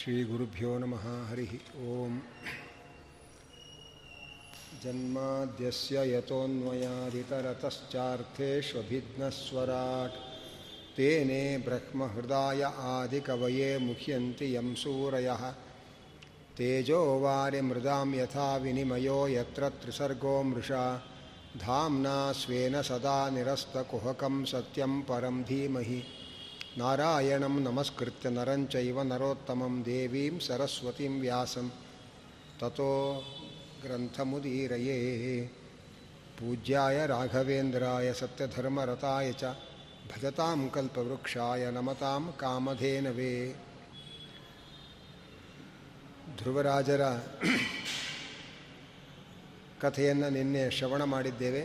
श्रीगुरुभ्यो नमः, हरिः ॐ जन्माद्यस्य यतोऽन्वयादितरतश्चार्थेष्वभिघ्नस्वराट् तेने ब्रह्महृदाय आदिकवये मुह्यन्ति यं सूरयः। तेजो वारिमृदां यथा विनिमयो यत्र त्रिसर्गो मृषा। धाम्ना स्वेन सदा निरस्तकुहकं सत्यं परं धीमहि। ನಾರಾಯಣಂ ನಮಸ್ಕೃತ್ಯ ನರಂಚೈವ ನರೋತ್ತಮಂ ದೇವೀಂ ಸರಸ್ವತಿಂ ವ್ಯಾಸಂ ತಥೋ ಗ್ರಂಥಮುದೀರಯೇ ಪೂಜ್ಯಾಯ ರಾಘವೇಂದ್ರಾಯ ಸತ್ಯಧರ್ಮರತಾಯ ಚ ಭಜತಾಂ ಕಲ್ಪವೃಕ್ಷಾಯ ನಮತಾಂ ಕಾಮಧೇನವೇ ಧ್ರುವರಾಜರ ಕಥೆಯನ್ನು ನಿನ್ನೆ ಶ್ರವಣ ಮಾಡಿದ್ದೇವೆ.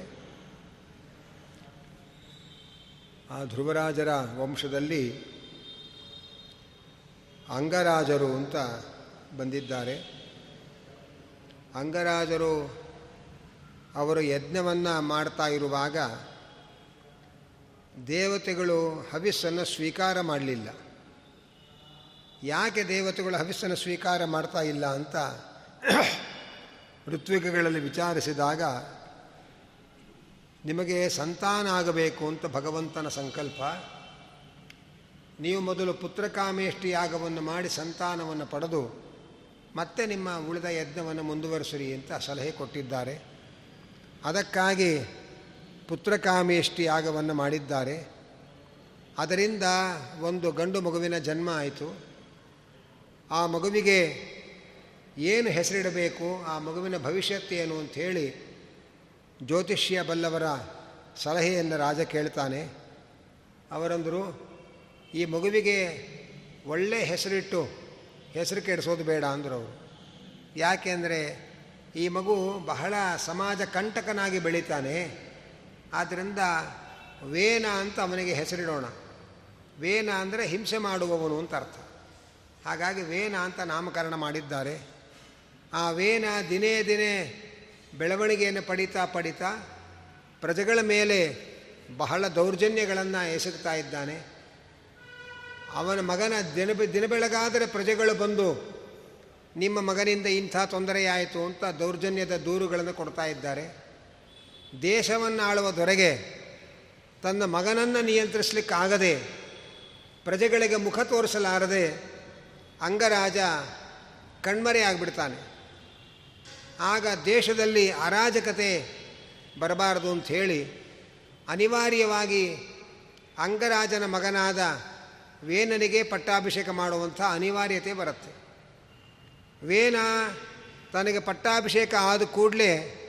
ಆ ಧ್ರುವರಾಜರ ವಂಶದಲ್ಲಿ ಅಂಗರಾಜರು ಅಂತ ಬಂದಿದ್ದಾರೆ. ಅಂಗರಾಜರು ಅವರು ಯಜ್ಞವನ್ನು ಮಾಡ್ತಾ ಇರುವಾಗ ದೇವತೆಗಳು ಹವಿಸ್ಸನ್ನು ಸ್ವೀಕಾರ ಮಾಡಲಿಲ್ಲ. ಯಾಕೆ ದೇವತೆಗಳು ಹವಿಸ್ಸನ್ನು ಸ್ವೀಕಾರ ಮಾಡ್ತಾ ಇಲ್ಲ ಅಂತ ಋತ್ವಿಕಗಳಲ್ಲಿ ವಿಚಾರಿಸಿದಾಗ ನಿಮಗೆ ಸಂತಾನ ಆಗಬೇಕು ಅಂತ ಭಗವಂತನ ಸಂಕಲ್ಪ. ನೀವು ಮೊದಲು ಪುತ್ರಕಾಮೇಷ್ಟಿ ಯಾಗವನ್ನು ಮಾಡಿ ಸಂತಾನವನ್ನು ಪಡೆದು, ಮತ್ತೆ ನಿಮ್ಮ ಉಳಿದ ಯಜ್ಞವನ್ನು ಮುಂದುವರಿಸಿರಿ ಅಂತ ಸಲಹೆ ಕೊಟ್ಟಿದ್ದಾರೆ. ಅದಕ್ಕಾಗಿ ಪುತ್ರಕಾಮೇಷ್ಟಿ ಯಾಗವನ್ನು ಮಾಡಿದ್ದಾರೆ. ಅದರಿಂದ ಒಂದು ಗಂಡು ಮಗುವಿನ ಜನ್ಮ ಆಯಿತು. ಆ ಮಗುವಿಗೆ ಏನು ಹೆಸರಿಡಬೇಕು, ಆ ಮಗುವಿನ ಭವಿಷ್ಯತ್ ಏನು ಅಂಥೇಳಿ ಜ್ಯೋತಿಷ್ಯ ಬಲ್ಲವರ ಸಲಹೆಯನ್ನು ರಾಜ ಕೇಳ್ತಾನೆ. ಅವರಂದರು, ಈ ಮಗುವಿಗೆ ಒಳ್ಳೆ ಹೆಸರಿಟ್ಟು ಹೆಸರು ಕೆಡಿಸೋದು ಬೇಡ ಅಂದರು ಅವರು. ಯಾಕೆಂದರೆ ಈ ಮಗು ಬಹಳ ಸಮಾಜ ಕಂಟಕನಾಗಿ ಬೆಳೀತಾನೆ. ಆದ್ದರಿಂದ ವೇನ ಅಂತ ಅವನಿಗೆ ಹೆಸರಿಡೋಣ. ವೇನ ಅಂದರೆ ಹಿಂಸೆ ಮಾಡುವವನು ಅಂತ ಅರ್ಥ. ಹಾಗಾಗಿ ವೇನ ಅಂತ ನಾಮಕರಣ ಮಾಡಿದ್ದಾರೆ. ಆ ವೇನ ದಿನೇ ದಿನೇ ಬೆಳವಣಿಗೆಯನ್ನು ಪಡಿತಾ ಪಡಿತಾ ಪ್ರಜೆಗಳ ಮೇಲೆ ಬಹಳ ದೌರ್ಜನ್ಯಗಳನ್ನು ಎಸಗ್ತಾ ಇದ್ದಾನೆ. ಅವನ ಮಗನ ದಿನ ದಿನ ಬೆಳಗಾದರೆ ಪ್ರಜೆಗಳು ಬಂದು ನಿಮ್ಮ ಮಗನಿಂದ ಇಂಥ ತೊಂದರೆಯಾಯಿತು ಅಂತ ದೌರ್ಜನ್ಯದ ದೂರುಗಳನ್ನು ಕೊಡ್ತಾ ಇದ್ದಾರೆ. ದೇಶವನ್ನು ಆಳುವ ದೊರೆಗೆ ತನ್ನ ಮಗನನ್ನು ನಿಯಂತ್ರಿಸಲಿಕ್ಕಾಗದೆ ಪ್ರಜೆಗಳಿಗೆ ಮುಖ ತೋರಿಸಲಾರದೆ ಅಂಗರಾಜ ಕಣ್ಮರೆ ಆಗಿಬಿಡ್ತಾನೆ. ಆಗ ದೇಶದಲ್ಲಿ ಅರಾಜಕತೆ ಬರಬಾರದು ಅಂತ ಹೇಳಿ ಅನಿವಾರ್ಯವಾಗಿ ಅಂಗರಾಜನ ಮಗನಾದ ವೇನನಿಗೆ ಪಟ್ಟಾಭಿಷೇಕ ಮಾಡುವಂಥ ಅನಿವಾರ್ಯತೆ ಬರುತ್ತೆ. ವೇನ ತನಗೆ ಪಟ್ಟಾಭಿಷೇಕ ಆದ ಕೂಡಲೇ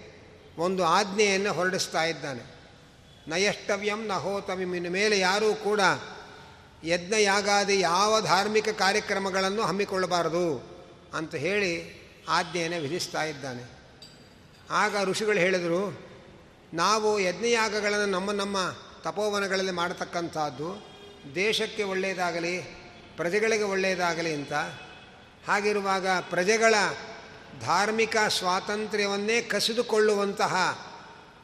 ಒಂದು ಆಜ್ಞೆಯನ್ನು ಹೊರಡಿಸ್ತಾ ಇದ್ದಾನೆ. ನಯಷ್ಟವ್ಯಂ ನಹೋತವ್ಯಂ ಹೋತವ್ಯಂ ಇನ್ನು ಮೇಲೆ ಯಾರೂ ಕೂಡ ಯಜ್ಞ ಯಾಗಾದಿ ಯಾವ ಧಾರ್ಮಿಕ ಕಾರ್ಯಕ್ರಮಗಳನ್ನು ಹಮ್ಮಿಕೊಳ್ಳಬಾರದು ಅಂತ ಹೇಳಿ ಆಜ್ಞೆಯನ್ನು ವಿಧಿಸ್ತಾ ಇದ್ದಾನೆ. ಆಗ ಋಷಿಗಳು ಹೇಳಿದರು, ನಾವು ಯಜ್ಞಯಾಗಗಳನ್ನು ನಮ್ಮ ನಮ್ಮ ತಪೋವನಗಳಲ್ಲಿ ಮಾಡತಕ್ಕಂಥದ್ದು, ದೇಶಕ್ಕೆ ಒಳ್ಳೆಯದಾಗಲಿ, ಪ್ರಜೆಗಳಿಗೆ ಒಳ್ಳೆಯದಾಗಲಿ ಅಂತ. ಹಾಗಿರುವಾಗ ಪ್ರಜೆಗಳ ಧಾರ್ಮಿಕ ಸ್ವಾತಂತ್ರ್ಯವನ್ನೇ ಕಸಿದುಕೊಳ್ಳುವಂತಹ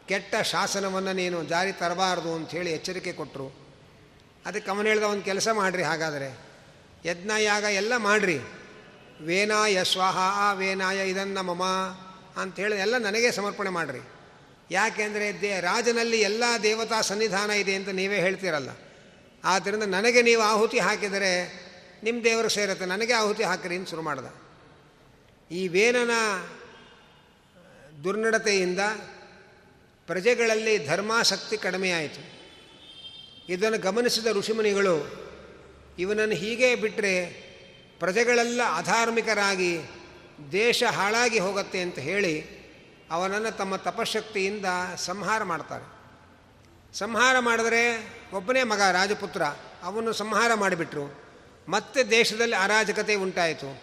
ಕೆಟ್ಟ ಶಾಸನವನ್ನು ನೀನು ಜಾರಿ ತರಬಾರದು ಅಂಥೇಳಿ ಎಚ್ಚರಿಕೆ ಕೊಟ್ಟರು ಅದಕ್ಕೆ ಅವನು ಹೇಳಿದ, ಒಂದು ಕೆಲಸ ಮಾಡಿರಿ ಹಾಗಾದರೆ. ಯಜ್ಞ ಯಾಗ ಎಲ್ಲ ಮಾಡಿರಿ. ವೇನಾಯ ಸ್ವಾಹ, ಆ ವೇನಾಯ ಇದನ್ನ ಮಮ ಅಂಥೇಳಿ ಎಲ್ಲ ನನಗೆ ಸಮರ್ಪಣೆ ಮಾಡಿರಿ. ಯಾಕೆಂದರೆ ದೇ ರಾಜನಲ್ಲಿ ಎಲ್ಲ ದೇವತಾ ಸನ್ನಿಧಾನ ಇದೆ ಅಂತ ನೀವೇ ಹೇಳ್ತೀರಲ್ಲ. ಆದ್ದರಿಂದ ನನಗೆ ನೀವು ಆಹುತಿ ಹಾಕಿದರೆ ನಿಮ್ಮ ದೇವರು ಸೇರುತ್ತೆ, ನನಗೆ ಆಹುತಿ ಹಾಕಿರಿ ಅಂತ ಶುರು ಮಾಡ್ದ. ಈ ವೇನನ ದುರ್ನಡತೆಯಿಂದ ಪ್ರಜೆಗಳಲ್ಲಿ ಧರ್ಮಾಸಕ್ತಿ ಕಡಿಮೆಯಾಯಿತು ಇದನ್ನು ಗಮನಿಸಿದ ಋಷಿಮುನಿಗಳು, ಇವನನ್ನು ಹೀಗೆ ಬಿಟ್ಟರೆ ಪ್ರಜೆಗಳೆಲ್ಲ ಅಧಾರ್ಮಿಕರಾಗಿ ದೇಶ ಹಾಳಾಗಿ ಹೋಗುತ್ತೆ ಅಂತ ಹೇಳಿ ಅವನನ್ನು ತಮ್ಮ ತಪಶಕ್ತಿಯಿಂದ ಸಂಹಾರ ಮಾಡ್ತಾರೆ. ಸಂಹಾರ ಮಾಡಿದರೆ ಒಬ್ಬನೇ ಮಗ ರಾಜಪುತ್ರ, ಅವನು ಸಂಹಾರ ಮಾಡಿಬಿಟ್ರು. ಮತ್ತೆ ದೇಶದಲ್ಲಿ ಅರಾಜಕತೆ ಉಂಟಾಯಿತು.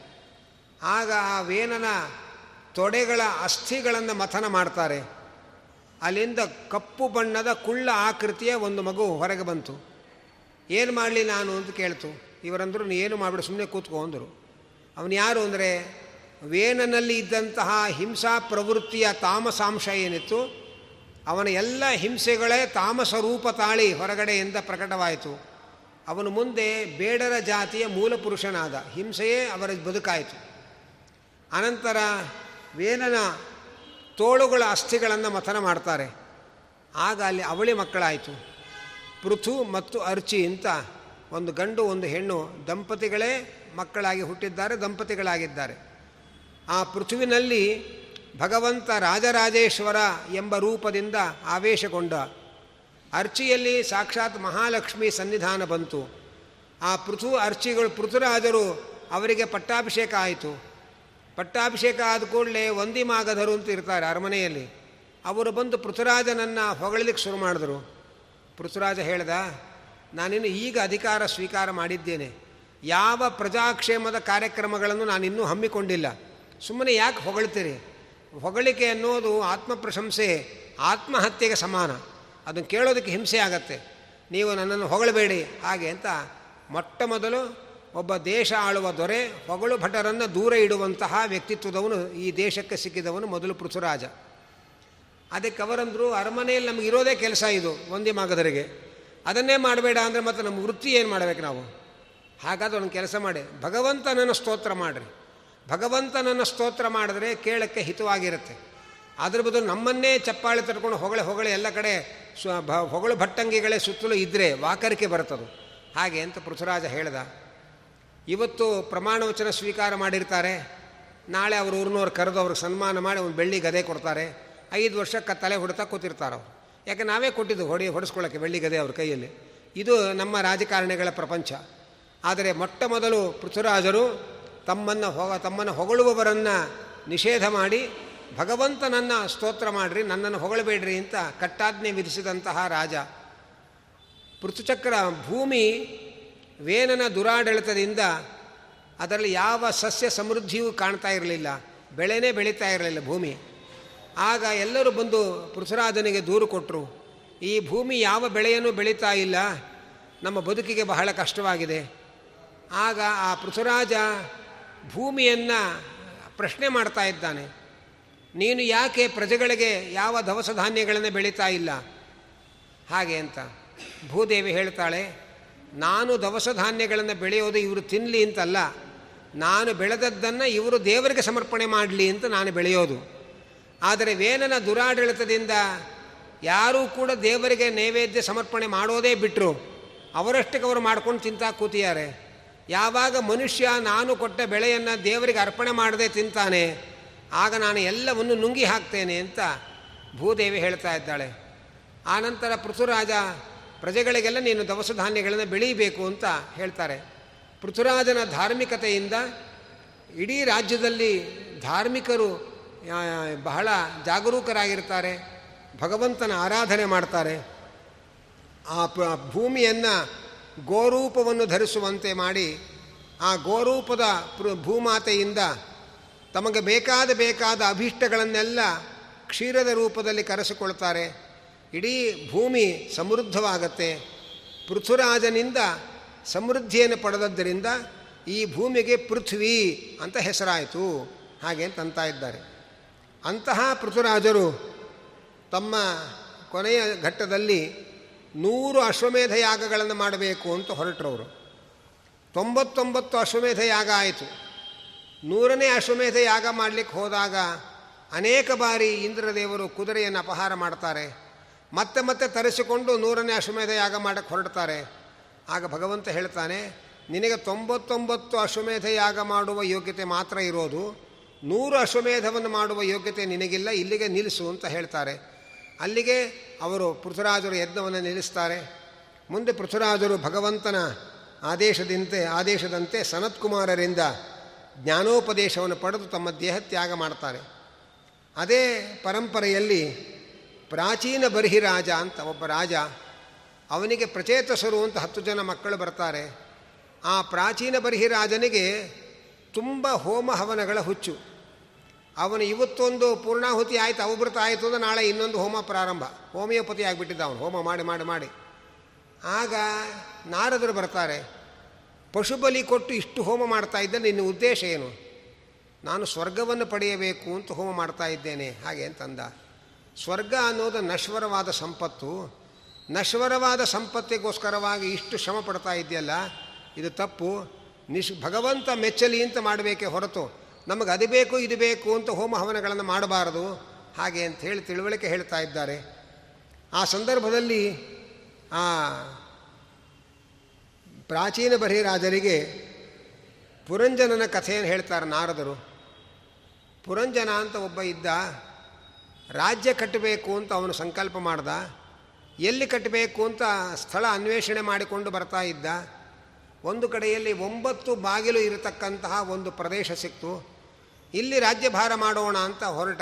ಆಗ ಆ ವೇನನ ತೊಡೆಗಳ ಅಸ್ಥಿಗಳನ್ನು ಮಥನ ಮಾಡ್ತಾರೆ. ಅಲ್ಲಿಂದ ಕಪ್ಪು ಬಣ್ಣದ ಕುಳ್ಳ ಆಕೃತಿಯ ಒಂದು ಮಗು ಹೊರಗೆ ಬಂತು. ಏನು ಮಾಡಲಿ ನಾನು ಅಂತ ಕೇಳ್ತು. ಇವರಂದರು ಏನು ಮಾಡಿಬಿಡು ಸುಮ್ಮನೆ ಕೂತ್ಕೊ ಅಂದರು. ಅವನು ಯಾರು ಅಂದರೆ, ವೇನನಲ್ಲಿ ಇದ್ದಂತಹ ಹಿಂಸಾ ಪ್ರವೃತ್ತಿಯ ತಾಮಸಾಂಶ ಏನಿತ್ತು, ಅವನ ಎಲ್ಲ ಹಿಂಸೆಗಳೇ ತಾಮಸ ರೂಪ ತಾಳಿ ಹೊರಗಡೆಯಿಂದ ಪ್ರಕಟವಾಯಿತು. ಅವನು ಮುಂದೆ ಬೇಡರ ಜಾತಿಯ ಮೂಲ ಪುರುಷನಾದ ಹಿಂಸೆಯೇ ಅವರ ಬದುಕಾಯಿತು. ಅನಂತರ ವೇನನ ತೋಳುಗಳ ಅಸ್ಥಿಗಳನ್ನು ಮಥನ ಮಾಡ್ತಾರೆ. ಆಗ ಅಲ್ಲಿ ಅವಳಿ ಮಕ್ಕಳಾಯಿತು. ಪೃಥು ಮತ್ತು ಅರ್ಚಿ ಅಂತ ಒಂದು ಗಂಡು, ಒಂದು ಹೆಣ್ಣು ದಂಪತಿಗಳೇ ಮಕ್ಕಳಾಗಿ ಹುಟ್ಟಿದ್ದಾರೆ, ದಂಪತಿಗಳಾಗಿದ್ದಾರೆ. ಆ ಪೃಥುವಿನಲ್ಲಿ ಭಗವಂತ ರಾಜರಾಜೇಶ್ವರ ಎಂಬ ರೂಪದಿಂದ ಆವೇಶಗೊಂಡ ಅರ್ಚಿಯಲ್ಲಿ ಸಾಕ್ಷಾತ್ ಮಹಾಲಕ್ಷ್ಮಿ ಸನ್ನಿಧಾನ ಬಂತು. ಆ ಪೃಥು ಅರ್ಚಿಗಳು ಪೃಥುರಾಜರು ಅವರಿಗೆ ಪಟ್ಟಾಭಿಷೇಕ ಆಯಿತು. ಪಟ್ಟಾಭಿಷೇಕ ಆದ ಕೂಡಲೇ ವಂದಿಮಾಗಧರು ಅಂತ ಇರ್ತಾರೆ ಅರಮನೆಯಲ್ಲಿ. ಅವರು ಬಂದು ಪೃಥುರಾಜನನ್ನು ಹೊಗಳಲಿಕ್ಕೆ ಶುರು ಮಾಡಿದ್ರು. ಪೃಥುರಾಜ ಹೇಳ್ದ ನಾನಿನ್ನು ಈಗ ಅಧಿಕಾರ ಸ್ವೀಕಾರ ಮಾಡಿದ್ದೇನೆ. ಯಾವ ಪ್ರಜಾಕ್ಷೇಮದ ಕಾರ್ಯಕ್ರಮಗಳನ್ನು ನಾನಿನ್ನೂ ಹಮ್ಮಿಕೊಂಡಿಲ್ಲ. ಸುಮ್ಮನೆ ಯಾಕೆ ಹೊಗಳ್ತೀರಿ? ಹೊಗಳಿಕೆ ಅನ್ನೋದು ಆತ್ಮಪ್ರಶಂಸೆ, ಆತ್ಮಹತ್ಯೆಗೆ ಸಮಾನ. ಅದನ್ನು ಕೇಳೋದಕ್ಕೆ ಹಿಂಸೆ ಆಗತ್ತೆ. ನೀವು ನನ್ನನ್ನು ಹೊಗಳಬೇಡಿ. ಹಾಗೆ ಅಂತ ಮೊಟ್ಟ ಮೊದಲು ಒಬ್ಬ ದೇಶ ಆಳುವ ದೊರೆ ಹೊಗಳು ಭಟರನ್ನು ದೂರ ಇಡುವಂತಹ ವ್ಯಕ್ತಿತ್ವದವನು ಈ ದೇಶಕ್ಕೆ ಸಿಕ್ಕಿದವನು ಮೊದಲು ಪೃಥ್ವರಾಜ. ಅದಕ್ಕೆ ಅವರಂದರು ಅರಮನೆಯಲ್ಲಿ ನಮಗೆ ಇರೋದೇ ಕೆಲಸ ಇದು ಒಂದೇ ಮಾಗದರಿಗೆ ಅದನ್ನೇ ಮಾಡಬೇಡ ಅಂದರೆ ಮತ್ತು ನಮ್ಮ ವೃತ್ತಿ ಏನು ಮಾಡಬೇಕು ನಾವು? ಹಾಗಾದ್ರೆ ಒಂದು ಕೆಲಸ ಮಾಡಿ. ಭಗವಂತನನ್ನು ಸ್ತೋತ್ರ ಮಾಡಿರಿ. ಭಗವಂತನನ್ನು ಸ್ತೋತ್ರ ಮಾಡಿದ್ರೆ ಕೇಳಕ್ಕೆ ಹಿತವಾಗಿರುತ್ತೆ. ಅದ್ರ ಬದಲು ನಮ್ಮನ್ನೇ ಚಪ್ಪಾಳೆ ತಡ್ಕೊಂಡು ಹೊಗಳೆ ಹೊಗಳೆ ಎಲ್ಲ ಕಡೆ ಸ್ವ ಭ, ಹೊಗಳು ಭಟ್ಟಂಗಿಗಳೇ ಸುತ್ತಲೂ ಇದ್ದರೆ ವಾಕರಿಕೆ ಬರ್ತದು ಹಾಗೆ ಅಂತ ಪೃಥ್ವರಾಜ ಹೇಳ್ದ. ಇವತ್ತು ಪ್ರಮಾಣವಚನ ಸ್ವೀಕಾರ ಮಾಡಿರ್ತಾರೆ. ನಾಳೆ ಅವರು ಊರಿನವ್ರು ಕರೆದು ಅವ್ರಿಗೆ ಸನ್ಮಾನ ಮಾಡಿ ಒಂದು ಬೆಳ್ಳಿ ಗದೆ ಕೊಡ್ತಾರೆ. ಐದು ವರ್ಷಕ್ಕೆ ತಲೆ ಹೊಡೆತಾ ಕೂತಿರ್ತಾರೆ ಅವರು. ಯಾಕೆ ನಾವೇ ಕೊಟ್ಟಿದ್ದು ಹೊಡಿ ಹೊಡೆಸ್ಕೊಳ್ಳೋಕ್ಕೆ ಬೆಳ್ಳಿಗದೆ ಅವ್ರ ಕೈಯಲ್ಲಿ. ಇದು ನಮ್ಮ ರಾಜಕಾರಣಿಗಳ ಪ್ರಪಂಚ. ಆದರೆ ಮೊಟ್ಟ ಮೊದಲು ಪೃಥ್ವರಾಜರು ತಮ್ಮನ್ನು ಹೊಗ ತಮ್ಮನ್ನು ಹೊಗಳುವವರನ್ನು ನಿಷೇಧ ಮಾಡಿ, ಭಗವಂತನನ್ನು ಸ್ತೋತ್ರ ಮಾಡಿರಿ, ನನ್ನನ್ನು ಹೊಗಳಬೇಡ್ರಿ ಅಂತ ಕಟ್ಟಾಜ್ಞೆ ವಿಧಿಸಿದಂತಹ ರಾಜ. ಪೃಥುಚಕ್ರ ಭೂಮಿ ವೇನನ ದುರಾಡಳಿತದಿಂದ ಅದರಲ್ಲಿ ಯಾವ ಸಸ್ಯ ಸಮೃದ್ಧಿಯೂ ಕಾಣ್ತಾ ಇರಲಿಲ್ಲ. ಬೆಳೆನೇ ಬೆಳೀತಾ ಇರಲಿಲ್ಲ ಭೂಮಿ. ಆಗ ಎಲ್ಲರೂ ಬಂದು ಪೃಥ್ವರಾಜನಿಗೆ ದೂರು ಕೊಟ್ಟರು ಈ ಭೂಮಿ ಯಾವ ಬೆಳೆಯನ್ನು ಬೆಳೀತಾ ಇಲ್ಲ. ನಮ್ಮ ಬದುಕಿಗೆ ಬಹಳ ಕಷ್ಟವಾಗಿದೆ. ಆಗ ಆ ಪೃಥುರಾಜ ಭೂಮಿಯನ್ನು ಪ್ರಶ್ನೆ ಮಾಡ್ತಾ ಇದ್ದಾನೆ. ನೀನು ಯಾಕೆ ಪ್ರಜೆಗಳಿಗೆ ಯಾವ ದವಸ ಧಾನ್ಯಗಳನ್ನು ಬೆಳೀತಾ ಇಲ್ಲ? ಹಾಗೆ ಅಂತ. ಭೂದೇವಿ ಹೇಳ್ತಾಳೆ, ನಾನು ದವಸ ಧಾನ್ಯಗಳನ್ನು ಬೆಳೆಯೋದು ಇವರು ತಿನ್ನಲಿ ಅಂತಲ್ಲ. ನಾನು ಬೆಳೆದದ್ದನ್ನು ಇವರು ದೇವರಿಗೆ ಸಮರ್ಪಣೆ ಮಾಡಲಿ ಅಂತ ನಾನು ಬೆಳೆಯೋದು. ಆದರೆ ವೇನನ ದುರಾಡಳಿತದಿಂದ ಯಾರೂ ಕೂಡ ದೇವರಿಗೆ ನೈವೇದ್ಯ ಸಮರ್ಪಣೆ ಮಾಡೋದೇ ಬಿಟ್ಟರು ಅವರಷ್ಟಕ್ಕೆ ಅವರು ಮಾಡ್ಕೊಂಡು ತಿಂತಾ ಕೂತಿದ್ದಾರೆ. ಯಾವಾಗ ಮನುಷ್ಯ ನಾನು ಕೊಟ್ಟ ಬೆಳೆಯನ್ನು ದೇವರಿಗೆ ಅರ್ಪಣೆ ಮಾಡದೆ ತಿಂತಾನೆ, ಆಗ ನಾನು ಎಲ್ಲವನ್ನು ನುಂಗಿ ಹಾಕ್ತೇನೆ ಅಂತ ಭೂದೇವಿ ಹೇಳ್ತಾ ಇದ್ದಾಳೆ. ಆನಂತರ ಪೃಥುರಾಜ ಪ್ರಜೆಗಳಿಗೆಲ್ಲ ನೀನು ದವಸ ಧಾನ್ಯಗಳನ್ನು ಬೆಳೀಬೇಕು ಅಂತ ಹೇಳ್ತಾರೆ. ಪೃಥುರಾಜನ ಧಾರ್ಮಿಕತೆಯಿಂದ ಇಡೀ ರಾಜ್ಯದಲ್ಲಿ ಧಾರ್ಮಿಕರು ಬಹಳ ಜಾಗರೂಕರಾಗಿರ್ತಾರೆ, ಭಗವಂತನ ಆರಾಧನೆ ಮಾಡ್ತಾರೆ. ಆ ಭೂಮಿಯನ್ನು ಗೋರೂಪವನ್ನು ಧರಿಸುವಂತೆ ಮಾಡಿ, ಆ ಗೋರೂಪದ ಭೂಮಾತೆಯಿಂದ ತಮಗೆ ಬೇಕಾದ ಬೇಕಾದ ಅಭೀಷ್ಟಗಳನ್ನೆಲ್ಲ ಕ್ಷೀರದ ರೂಪದಲ್ಲಿ ಕರೆಸಿಕೊಳ್ತಾರೆ. ಇಡೀ ಭೂಮಿ ಸಮೃದ್ಧವಾಗತ್ತೆ. ಪೃಥುರಾಜನಿಂದ ಸಮೃದ್ಧಿಯನ್ನು ಪಡೆದದ್ದರಿಂದ ಈ ಭೂಮಿಗೆ ಪೃಥ್ವಿ ಅಂತ ಹೆಸರಾಯಿತು. ಹಾಗೆ ಅಂತ ಇದ್ದಾರೆ. ಅಂತಹ ಪೃಥುರಾಜರು ತಮ್ಮ ಕೊನೆಯ ಘಟ್ಟದಲ್ಲಿ ನೂರು ಅಶ್ವಮೇಧ ಯಾಗಗಳನ್ನು ಮಾಡಬೇಕು ಅಂತ ಹೊರಟರವರು. ತೊಂಬತ್ತೊಂಬತ್ತು ಅಶ್ವಮೇಧ ಯಾಗ ಆಯಿತು. ನೂರನೇ ಅಶ್ವಮೇಧ ಯಾಗ ಮಾಡಲಿಕ್ಕೆ ಹೋದಾಗ ಅನೇಕ ಬಾರಿ ಇಂದ್ರದೇವರು ಕುದುರೆಯನ್ನು ಅಪಹಾರ ಮಾಡ್ತಾರೆ. ಮತ್ತೆ ಮತ್ತೆ ತರಿಸಿಕೊಂಡು ನೂರನೇ ಅಶ್ವಮೇಧ ಯಾಗ ಮಾಡಕ್ಕೆ ಹೊರಡ್ತಾರೆ. ಆಗ ಭಗವಂತ ಹೇಳ್ತಾನೆ, ನಿನಗೆ ತೊಂಬತ್ತೊಂಬತ್ತು ಅಶ್ವಮೇಧ ಯಾಗ ಮಾಡುವ ಯೋಗ್ಯತೆ ಮಾತ್ರ ಇರೋದು. ನೂರು ಅಶ್ವಮೇಧವನ್ನು ಮಾಡುವ ಯೋಗ್ಯತೆ ನಿನಗಿಲ್ಲ, ಇಲ್ಲಿಗೆ ನಿಲ್ಲಿಸು ಅಂತ ಹೇಳ್ತಾರೆ. ಅಲ್ಲಿಗೆ ಅವರು ಪೃಥ್ವರಾಜರು ಯಜ್ಞವನ್ನು ನಿಲ್ಲಿಸ್ತಾರೆ. ಮುಂದೆ ಪೃಥ್ವರಾಜರು ಭಗವಂತನ ಆದೇಶದಂತೆ ಆದೇಶದಂತೆ ಸನತ್ಕುಮಾರರಿಂದ ಜ್ಞಾನೋಪದೇಶವನ್ನು ಪಡೆದು ತಮ್ಮ ದೇಹ ತ್ಯಾಗ ಮಾಡ್ತಾರೆ. ಅದೇ ಪರಂಪರೆಯಲ್ಲಿ ಪ್ರಾಚೀನ ಬರ್ಹಿರಾಜ ಅಂತ ಒಬ್ಬ ರಾಜ, ಅವನಿಗೆ ಪ್ರಚೇತಸರು ಅಂತ ಹತ್ತು ಜನ ಮಕ್ಕಳು ಬರ್ತಾರೆ. ಆ ಪ್ರಾಚೀನ ಬರ್ಹಿರಾಜನಿಗೆ ತುಂಬ ಹೋಮ ಹವನಗಳ ಹುಚ್ಚು. ಅವನು ಇವತ್ತೊಂದು ಪೂರ್ಣಾಹುತಿ ಆಯಿತು ಅವಭೃತ ಆಯಿತು ಅಂದರೆ ನಾಳೆ ಇನ್ನೊಂದು ಹೋಮ ಪ್ರಾರಂಭ. ಹೋಮಿಯೋಪತಿ ಆಗಿಬಿಟ್ಟಿದ್ದ ಅವನು. ಹೋಮ ಮಾಡಿ ಮಾಡಿ ಮಾಡಿ. ಆಗ ನಾರದರು ಬರ್ತಾರೆ ಪಶುಬಲಿ ಕೊಟ್ಟು ಇಷ್ಟು ಹೋಮ ಮಾಡ್ತಾ ಇದ್ದ, ನಿನ್ನ ಉದ್ದೇಶ ಏನು? ನಾನು ಸ್ವರ್ಗವನ್ನು ಪಡೆಯಬೇಕು ಅಂತ ಹೋಮ ಮಾಡ್ತಾ ಇದ್ದೇನೆ. ಹಾಗೆ ಅಂತಂದ. ಸ್ವರ್ಗ ಅನ್ನೋದು ನಶ್ವರವಾದ ಸಂಪತ್ತು. ನಶ್ವರವಾದ ಸಂಪತ್ತಿಗೋಸ್ಕರವಾಗಿ ಇಷ್ಟು ಶ್ರಮ ಪಡ್ತಾ ಇದೆಯಲ್ಲ, ಇದು ತಪ್ಪು. ನಿಶ್, ಭಗವಂತ ಮೆಚ್ಚಲಿ ಅಂತ ಮಾಡಬೇಕೆ ಹೊರತು. ನಮಗೆ ಅದು ಬೇಕು, ಇದು ಬೇಕು ಅಂತ ಹೋಮ ಹವನಗಳನ್ನು ಮಾಡಬಾರದು. ಹಾಗೆ ಅಂತ ಹೇಳಿ ತಿಳುವಳಿಕೆ ಹೇಳ್ತಾ ಇದ್ದಾರೆ. ಆ ಸಂದರ್ಭದಲ್ಲಿ ಆ ಪ್ರಾಚೀನ ಬಹಿರಾಜರಿಗೆ ಪುರಂಜನನ ಕಥೆಯನ್ನು ಹೇಳ್ತಾರೆ ನಾರದರು. ಪುರಂಜನ ಅಂತ ಒಬ್ಬ ಇದ್ದ, ರಾಜ್ಯ ಕಟ್ಟಬೇಕು ಅಂತ ಅವನು ಸಂಕಲ್ಪ ಮಾಡ್ದ, ಎಲ್ಲಿ ಕಟ್ಟಬೇಕು ಅಂತ ಸ್ಥಳ ಅನ್ವೇಷಣೆ ಮಾಡಿಕೊಂಡು ಬರ್ತಾ ಇದ್ದ. ಒಂದು ಕಡೆಯಲ್ಲಿ ಒಂಬತ್ತು ಬಾಗಿಲು ಇರತಕ್ಕಂತಹ ಒಂದು ಪ್ರದೇಶ ಸಿಕ್ತು. ಇಲ್ಲಿ ರಾಜ್ಯಭಾರ ಮಾಡೋಣ ಅಂತ ಹೊರಟ.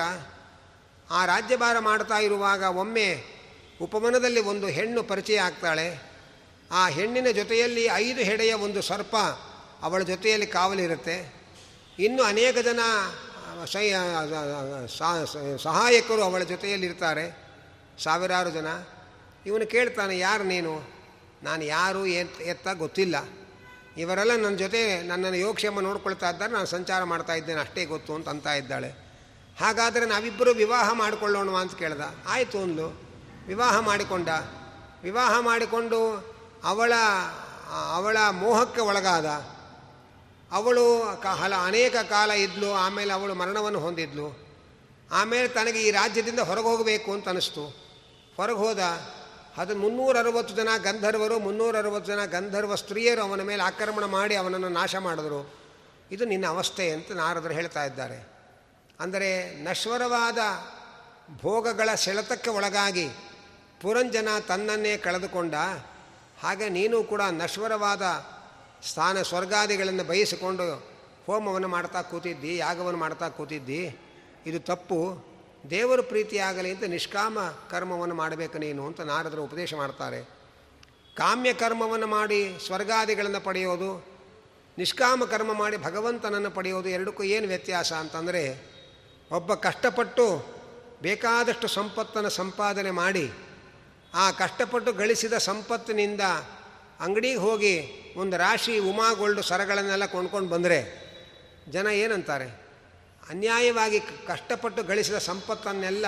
ಆ ರಾಜ್ಯಭಾರ ಮಾಡ್ತಾ ಇರುವಾಗ ಒಮ್ಮೆ ಉಪವನದಲ್ಲಿ ಒಂದು ಹೆಣ್ಣು ಪರಿಚಯ ಆಗ್ತಾಳೆ. ಆ ಹೆಣ್ಣಿನ ಜೊತೆಯಲ್ಲಿ ಐದು ಹೆಡೆಯ ಒಂದು ಸರ್ಪ ಅವಳ ಜೊತೆಯಲ್ಲಿ ಕಾವಲಿರುತ್ತೆ. ಇನ್ನು ಅನೇಕ ಜನ ಸಹಾಯಕರು ಅವಳ ಜೊತೆಯಲ್ಲಿರ್ತಾರೆ ಸಾವಿರಾರು ಜನ. ಇವನು ಕೇಳ್ತಾನೆ, ಯಾರು ನೀನು? ನಾನು ಯಾರು? ಎತ್, ಎತ್ತ ಗೊತ್ತಿಲ್ಲ. ಇವರೆಲ್ಲ ನನ್ನ ಜೊತೆ ನನ್ನನ್ನು ಯೋಗಕ್ಷೇಮ ನೋಡ್ಕೊಳ್ತಾ ಇದ್ದಾರೆ, ನಾನು ಸಂಚಾರ ಮಾಡ್ತಾ ಇದ್ದೇನೆ, ಅಷ್ಟೇ ಗೊತ್ತು ಅಂತ ಅಂತ ಇದ್ದಾಳೆ. ಹಾಗಾದರೆ ನಾವಿಬ್ಬರು ವಿವಾಹ ಮಾಡಿಕೊಳ್ಳೋಣ ಅಂತ ಕೇಳ್ದ. ಆಯಿತು ಅಂದ್ಲು. ವಿವಾಹ ಮಾಡಿಕೊಂಡ. ವಿವಾಹ ಮಾಡಿಕೊಂಡು ಅವಳ ಅವಳ ಮೋಹಕ್ಕೆ ಒಳಗಾದ. ಅವಳು ಹಲ, ಅನೇಕ ಕಾಲ ಇದ್ಲು, ಆಮೇಲೆ ಅವಳು ಮರಣವನ್ನು ಹೊಂದಿದ್ಲು. ಆಮೇಲೆ ತನಗೆ ಈ ರಾಜ್ಯದಿಂದ ಹೊರಗೆ ಹೋಗಬೇಕು ಅಂತ ಅನ್ನಿಸ್ತು ಹೊರಗೆ ಹೋದ. ಅದು ಮುನ್ನೂರ ಅರವತ್ತು ಜನ ಗಂಧರ್ವರು ಮುನ್ನೂರ ಅರವತ್ತು ಜನ ಗಂಧರ್ವ ಸ್ತ್ರೀಯರು ಅವನ ಮೇಲೆ ಆಕ್ರಮಣ ಮಾಡಿ ಅವನನ್ನು ನಾಶ ಮಾಡಿದ್ರು. ಇದು ನಿನ್ನ ಅವಸ್ಥೆ ಅಂತ ನಾರದರು ಹೇಳ್ತಾ ಇದ್ದಾರೆ. ಅಂದರೆ ನಶ್ವರವಾದ ಭೋಗಗಳ ಸೆಳೆತಕ್ಕೆ ಒಳಗಾಗಿ ಪುರಂಜನ ತನ್ನನ್ನೇ ಕಳೆದುಕೊಂಡ, ಹಾಗೆ ನೀನು ಕೂಡ ನಶ್ವರವಾದ ಸ್ಥಾನ ಸ್ವರ್ಗಾದಿಗಳನ್ನು ಬಯಸಿಕೊಂಡು ಹೋಮವನ್ನು ಮಾಡ್ತಾ ಕೂತಿದ್ದಿ, ಯಾಗವನ್ನು ಮಾಡ್ತಾ ಕೂತಿದ್ದಿ. ಇದು ತಪ್ಪು. ದೇವರು ಪ್ರೀತಿಯಾಗಲಿ ಅಂತ ನಿಷ್ಕಾಮ ಕರ್ಮವನ್ನು ಮಾಡಬೇಕು ನೀನು ಅಂತ ನಾರದರು ಉಪದೇಶ ಮಾಡ್ತಾರೆ. ಕಾಮ್ಯ ಕರ್ಮವನ್ನು ಮಾಡಿ ಸ್ವರ್ಗಾದಿಗಳನ್ನು ಪಡೆಯೋದು, ನಿಷ್ಕಾಮ ಕರ್ಮ ಮಾಡಿ ಭಗವಂತನನ್ನು ಪಡೆಯೋದು ಎರಡಕ್ಕೂ ಏನು ವ್ಯತ್ಯಾಸ ಅಂತಂದರೆ, ಒಬ್ಬ ಕಷ್ಟಪಟ್ಟು ಬೇಕಾದಷ್ಟು ಸಂಪತ್ತನ್ನು ಸಂಪಾದನೆ ಮಾಡಿ, ಆ ಕಷ್ಟಪಟ್ಟು ಗಳಿಸಿದ ಸಂಪತ್ತಿನಿಂದ ಅಂಗಡಿಗೆ ಹೋಗಿ ಒಂದು ರಾಶಿ ಉಮಾಗೋಲ್ಡ್ ಸರಗಳನ್ನೆಲ್ಲ ಕೊಂಡ್ಕೊಂಡು ಬಂದರೆ ಜನ ಏನಂತಾರೆ? ಅನ್ಯಾಯವಾಗಿ ಕಷ್ಟಪಟ್ಟು ಗಳಿಸಿದ ಸಂಪತ್ತನ್ನೆಲ್ಲ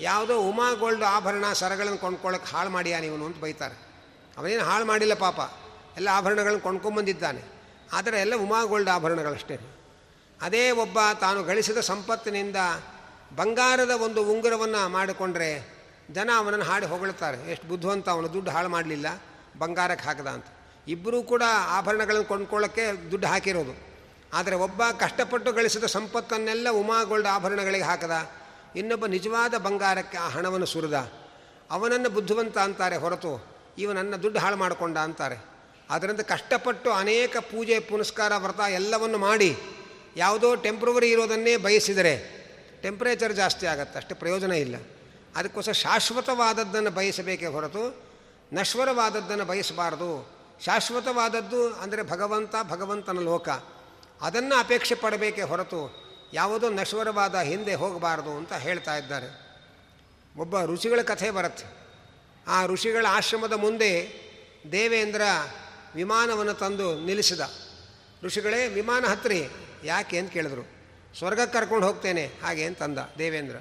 ಯಾವುದೋ ಉಮಾ ಗೋಲ್ಡ್ ಆಭರಣ ಸರಗಳನ್ನು ಕೊಂಡ್ಕೊಳ್ಳೋಕೆ ಹಾಳು ಮಾಡಿಯಾ ಇವನು ಅಂತ ಬೈತಾರೆ. ಅವನೇನು ಹಾಳು ಮಾಡಿಲ್ಲ ಪಾಪ. ಎಲ್ಲ ಆಭರಣಗಳನ್ನು ಕೊಂಡ್ಕೊಂಬಂದಿದ್ದಾನೆ. ಆದರೆ ಎಲ್ಲ ಉಮಾ ಗೋಲ್ಡ್ ಆಭರಣಗಳಷ್ಟೇ. ಅದೇ ಒಬ್ಬ ತಾನು ಗಳಿಸಿದ ಸಂಪತ್ತಿನಿಂದ ಬಂಗಾರದ ಒಂದು ಉಂಗುರವನ್ನು ಮಾಡಿಕೊಂಡ್ರೆ ಜನ ಅವನನ್ನು ಹಾಡಿ ಹೊಗಳುತ್ತಾರೆ ಎಷ್ಟು ಬುದ್ಧಿವಂತ ಅವನು, ದುಡ್ಡು ಹಾಳು ಮಾಡಲಿಲ್ಲ, ಬಂಗಾರಕ್ಕೆ ಹಾಕದ ಅಂತ. ಇಬ್ಬರೂ ಕೂಡ ಆಭರಣಗಳನ್ನು ಕೊಂಡ್ಕೊಳ್ಳೋಕ್ಕೆ ದುಡ್ಡು ಹಾಕಿರೋದು. ಆದರೆ ಒಬ್ಬ ಕಷ್ಟಪಟ್ಟು ಗಳಿಸಿದ ಸಂಪತ್ತನ್ನೆಲ್ಲ ಉಮಾಗೋಲ್ಡ್ ಆಭರಣಗಳಿಗೆ ಹಾಕದ. ಇನ್ನೊಬ್ಬ ನಿಜವಾದ ಬಂಗಾರಕ್ಕೆ ಆ ಹಣವನ್ನು ಸುರಿದ. ಅವನನ್ನು ಬುದ್ಧಿವಂತ ಅಂತಾರೆ ಹೊರತು, ಇವನನ್ನು ದುಡ್ಡು ಹಾಳು ಮಾಡಿಕೊಂಡ ಅಂತಾರೆ. ಅದರಿಂದ ಕಷ್ಟಪಟ್ಟು ಅನೇಕ ಪೂಜೆ, ಪುನಸ್ಕಾರ, ವ್ರತ ಎಲ್ಲವನ್ನು ಮಾಡಿ ಯಾವುದೋ ಟೆಂಪ್ರವರಿ ಇರೋದನ್ನೇ ಬಯಸಿದರೆ ಟೆಂಪ್ರೇಚರ್ ಜಾಸ್ತಿ ಆಗುತ್ತೆ, ಅಷ್ಟು ಪ್ರಯೋಜನ ಇಲ್ಲ. ಅದಕ್ಕೋಸ್ಕರ ಶಾಶ್ವತವಾದದ್ದನ್ನು ಬಯಸಬೇಕೇ ಹೊರತು ನಶ್ವರವಾದದ್ದನ್ನು ಬಯಸಬಾರದು. ಶಾಶ್ವತವಾದದ್ದು ಅಂದರೆ ಭಗವಂತ, ಭಗವಂತನ ಲೋಕ. ಅದನ್ನು ಅಪೇಕ್ಷೆ ಪಡಬೇಕೇ ಹೊರತು ಯಾವುದೋ ನಶ್ವರವಾದ ಹಿಂದೆ ಹೋಗಬಾರದು ಅಂತ ಹೇಳ್ತಾ ಇದ್ದಾರೆ. ಒಬ್ಬ ಋಷಿಗಳ ಕಥೆ ಬರುತ್ತೆ. ಆ ಋಷಿಗಳ ಆಶ್ರಮದ ಮುಂದೆ ದೇವೇಂದ್ರ ವಿಮಾನವನ್ನು ತಂದು ನಿಲ್ಲಿಸಿದ. ಋಷಿಗಳೇ, ವಿಮಾನ ಹತ್ತಿರಿ ಯಾಕೆ ಅಂತ ಕೇಳಿದ್ರು. ಸ್ವರ್ಗಕ್ಕೆ ಕರ್ಕೊಂಡು ಹೋಗ್ತೇನೆ, ಹಾಗೆ ಅಂತಂದ ದೇವೇಂದ್ರ.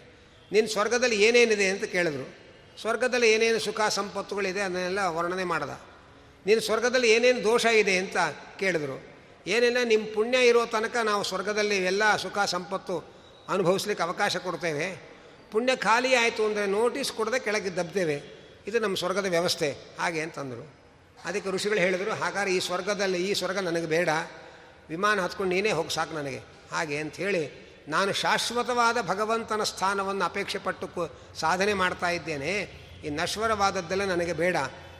ನಿನ್ನ ಸ್ವರ್ಗದಲ್ಲಿ ಏನೇನಿದೆ ಅಂತ ಕೇಳಿದ್ರು. ಸ್ವರ್ಗದಲ್ಲಿ ಏನೇನು ಸುಖ ಸಂಪತ್ತುಗಳಿದೆ ಅದನ್ನೆಲ್ಲ ವರ್ಣನೆ ಮಾಡ್ದ. ನೀನು ಸ್ವರ್ಗದಲ್ಲಿ ಏನೇನು ದೋಷ ಇದೆ ಅಂತ ಕೇಳಿದ್ರು. ಏನೆಲ್ಲ ನಿಮ್ಮ ಪುಣ್ಯ ಇರೋ ತನಕ ನಾವು ಸ್ವರ್ಗದಲ್ಲಿ ಎಲ್ಲ ಸುಖ ಸಂಪತ್ತು ಅನುಭವಿಸ್ಲಿಕ್ಕೆ ಅವಕಾಶ ಕೊಡ್ತೇವೆ. ಪುಣ್ಯ ಖಾಲಿ ಆಯಿತು ಅಂದರೆ ನೋಟಿಸ್ ಕೊಡದೆ ಕೆಳಗೆ ದಬ್ತೇವೆ. ಇದು ನಮ್ಮ ಸ್ವರ್ಗದ ವ್ಯವಸ್ಥೆ. ಹಾಗೆ ಅಂತಂದರು. ಅದಕ್ಕೆ ಋಷಿಗಳು ಹೇಳಿದರು, ಹಾಗಾದ್ರೆ ಈ ಸ್ವರ್ಗದಲ್ಲಿ, ಈ ಸ್ವರ್ಗ ನನಗೆ ಬೇಡ. ವಿಮಾನ ಹತ್ಕೊಂಡು ನೀನೇ ಹೋಗಿ, ಸಾಕು ನನಗೆ. ಹಾಗೆ ಅಂಥೇಳಿ ನಾನು ಶಾಶ್ವತವಾದ ಭಗವಂತನ ಸ್ಥಾನವನ್ನು ಅಪೇಕ್ಷೆ ಪಟ್ಟು ಸಾಧನೆ ಮಾಡ್ತಾ ಇದ್ದೇನೆ. ಈ ನಶ್ವರವಾದದ್ದೆಲ್ಲ ನನಗೆ ಬೇಡ.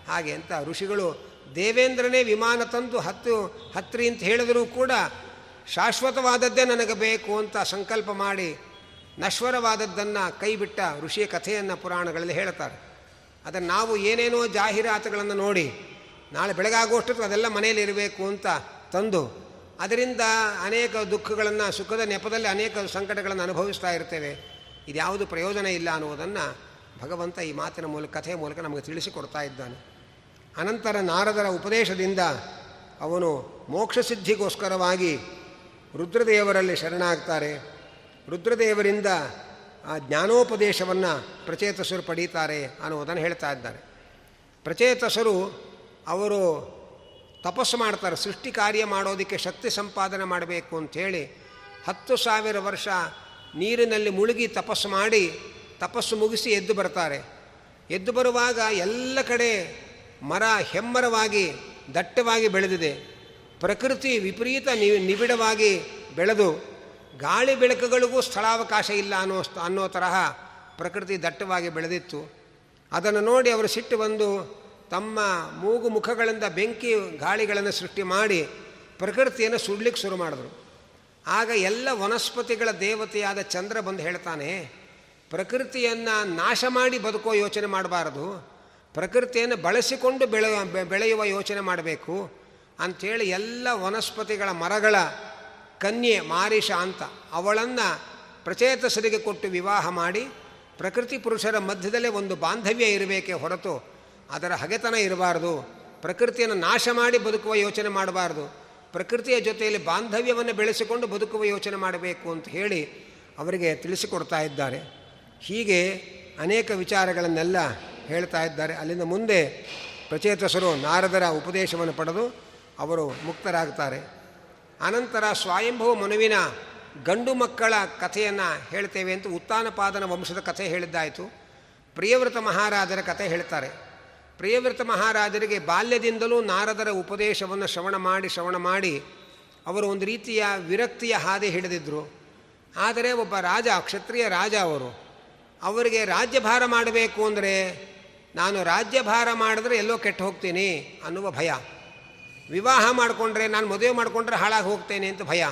ಹಾಗೆ ಅಂತ ಋಷಿಗಳು ದೇವೇಂದ್ರನೇ ವಿಮಾನ ತಂದು ಹತ್ತು ಹತ್ರಿ ಅಂತ ಹೇಳಿದರೂ ಕೂಡ ಶಾಶ್ವತವಾದದ್ದೇ ನನಗೆ ಬೇಕು ಅಂತ ಸಂಕಲ್ಪ ಮಾಡಿ ನಶ್ವರವಾದದ್ದನ್ನು ಕೈಬಿಟ್ಟ ಋಷಿಯ ಕಥೆಯನ್ನು ಪುರಾಣಗಳಲ್ಲಿ ಹೇಳ್ತಾರೆ. ಅದನ್ನು ನಾವು ಏನೇನೋ ಜಾಹೀರಾತುಗಳನ್ನು ನೋಡಿ ನಾಳೆ ಬೆಳಗಾಗುವಷ್ಟು ಅದೆಲ್ಲ ಮನೆಯಲ್ಲಿ ಇರಬೇಕು ಅಂತ ತಂದು ಅದರಿಂದ ಅನೇಕ ದುಃಖಗಳನ್ನು, ಸುಖದ ನೆಪದಲ್ಲಿ ಅನೇಕ ಸಂಕಟಗಳನ್ನು ಅನುಭವಿಸ್ತಾ ಇರ್ತೇವೆ. ಇದ್ಯಾವುದು ಪ್ರಯೋಜನ ಇಲ್ಲ ಅನ್ನುವುದನ್ನು ಭಗವಂತ ಈ ಮಾತಿನ ಮೂಲಕ, ಕಥೆಯ ಮೂಲಕ ನಮಗೆ ತಿಳಿಸಿಕೊಡ್ತಾ ಇದ್ದಾನೆ. ಅನಂತರ ನಾರದರ ಉಪದೇಶದಿಂದ ಅವನು ಮೋಕ್ಷಸಿದ್ಧಿಗೋಸ್ಕರವಾಗಿ ರುದ್ರದೇವರಲ್ಲಿ ಶರಣಾಗ್ತಾರೆ. ರುದ್ರದೇವರಿಂದ ಆ ಜ್ಞಾನೋಪದೇಶವನ್ನು ಪ್ರಚೇತಸರು ಪಡೀತಾರೆ ಅನ್ನುವುದನ್ನು ಹೇಳ್ತಾ ಇದ್ದಾರೆ. ಪ್ರಚೇತಸರು ಅವರು ತಪಸ್ಸು ಮಾಡ್ತಾರೆ, ಸೃಷ್ಟಿ ಕಾರ್ಯ ಮಾಡೋದಕ್ಕೆ ಶಕ್ತಿ ಸಂಪಾದನೆ ಮಾಡಬೇಕು ಅಂಥೇಳಿ ಹತ್ತು ಸಾವಿರ ವರ್ಷ ನೀರಿನಲ್ಲಿ ಮುಳುಗಿ ತಪಸ್ಸು ಮಾಡಿ ತಪಸ್ಸು ಮುಗಿಸಿ ಎದ್ದು ಬರ್ತಾರೆ. ಎದ್ದು ಬರುವಾಗ ಎಲ್ಲ ಕಡೆ ಮರ ಹೆಮ್ಮರವಾಗಿ, ದಟ್ಟವಾಗಿ ಬೆಳೆದಿದೆ. ಪ್ರಕೃತಿ ವಿಪರೀತ ನಿ, ನಿಬಿಡವಾಗಿ ಬೆಳೆದು, ಗಾಳಿ ಬೆಳಕುಗಳಿಗೂ ಸ್ಥಳಾವಕಾಶ ಇಲ್ಲ ಅನ್ನೋ ಅನ್ನೋ ತರಹ ಪ್ರಕೃತಿ ದಟ್ಟವಾಗಿ ಬೆಳೆದಿತ್ತು. ಅದನ್ನು ನೋಡಿ ಅವರು ಸಿಟ್ಟು ಬಂದು ತಮ್ಮ ಮೂಗು ಮುಖಗಳಿಂದ ಬೆಂಕಿ ಗಾಳಿಗಳನ್ನು ಸೃಷ್ಟಿ ಮಾಡಿ ಪ್ರಕೃತಿಯನ್ನು ಸುಡ್ಲಿಕ್ಕೆ ಶುರು ಮಾಡಿದ್ರು. ಆಗ ಎಲ್ಲ ವನಸ್ಪತಿಗಳ ದೇವತೆಯಾದ ಚಂದ್ರ ಬಂದು ಹೇಳ್ತಾನೆ, ಪ್ರಕೃತಿಯನ್ನು ನಾಶ ಮಾಡಿ ಬದುಕೋ ಯೋಚನೆ ಮಾಡಬಾರದು. ಪ್ರಕೃತಿಯನ್ನು ಬಳಸಿಕೊಂಡು ಬೆಳೆ ಬೆಳೆಯುವ ಯೋಚನೆ ಮಾಡಬೇಕು ಅಂಥೇಳಿ ಎಲ್ಲ ವನಸ್ಪತಿಗಳ ಮರಗಳ ಕನ್ಯೆ ಮಾರಿಷ ಅಂತ ಅವಳನ್ನು ಪ್ರಚೇತಸರಿಗೆ ಕೊಟ್ಟು ವಿವಾಹ ಮಾಡಿ ಪ್ರಕೃತಿ ಪುರುಷರ ಮಧ್ಯದಲ್ಲೇ ಒಂದು ಬಾಂಧವ್ಯ ಇರಬೇಕೇ ಹೊರತು ಅದರ ಹಗೆತನ ಇರಬಾರ್ದು. ಪ್ರಕೃತಿಯನ್ನು ನಾಶ ಮಾಡಿ ಬದುಕುವ ಯೋಚನೆ ಮಾಡಬಾರ್ದು. ಪ್ರಕೃತಿಯ ಜೊತೆಯಲ್ಲಿ ಬಾಂಧವ್ಯವನ್ನು ಬೆಳೆಸಿಕೊಂಡು ಬದುಕುವ ಯೋಚನೆ ಮಾಡಬೇಕು ಅಂತ ಹೇಳಿ ಅವರಿಗೆ ತಿಳಿಸಿಕೊಡ್ತಾ ಇದ್ದಾರೆ. ಹೀಗೆ ಅನೇಕ ವಿಚಾರಗಳನ್ನೆಲ್ಲ ಹೇಳ್ತಾ ಇದ್ದಾರೆ. ಅಲ್ಲಿಂದ ಮುಂದೆ ಪ್ರಚೇತಸರು ನಾರದರ ಉಪದೇಶವನ್ನು ಪಡೆದು ಅವರು ಮುಕ್ತರಾಗ್ತಾರೆ ಅನಂತರ ಸ್ವಯಂಭವ ಮನುವಿನ ಗಂಡು ಮಕ್ಕಳ ಕಥೆಯನ್ನು ಹೇಳ್ತೇವೆ ಅಂತ ಉತ್ತಾನಪಾದನ ವಂಶದ ಕಥೆ ಹೇಳಿದ್ದಾಯಿತು. ಪ್ರಿಯವ್ರತ ಮಹಾರಾಜರ ಕಥೆ ಹೇಳ್ತಾರೆ. ಪ್ರಿಯವ್ರತ ಮಹಾರಾಜರಿಗೆ ಬಾಲ್ಯದಿಂದಲೂ ನಾರದರ ಉಪದೇಶವನ್ನು ಶ್ರವಣ ಮಾಡಿ ಶ್ರವಣ ಮಾಡಿ ಅವರು ಒಂದು ರೀತಿಯ ವಿರಕ್ತಿಯ ಹಾದಿ ಹಿಡಿದಿದ್ದರು ಆದರೆ ಒಬ್ಬ ರಾಜ, ಕ್ಷತ್ರಿಯ ರಾಜ ಅವರು ಅವರಿಗೆ ರಾಜ್ಯಭಾರ ಮಾಡಬೇಕು ಅಂದರೆ ನಾನು ರಾಜ್ಯಭಾರ ಮಾಡಿದ್ರೆ ಎಲ್ಲೋ ಕೆಟ್ಟು ಹೋಗ್ತೀನಿ ಅನ್ನುವ ಭಯ. ವಿವಾಹ ಮಾಡಿಕೊಂಡ್ರೆ ನಾನು ಮದುವೆ ಮಾಡಿಕೊಂಡ್ರೆ ಹಾಳಾಗಿ ಹೋಗ್ತೇನೆ ಅಂತ ಭಯ.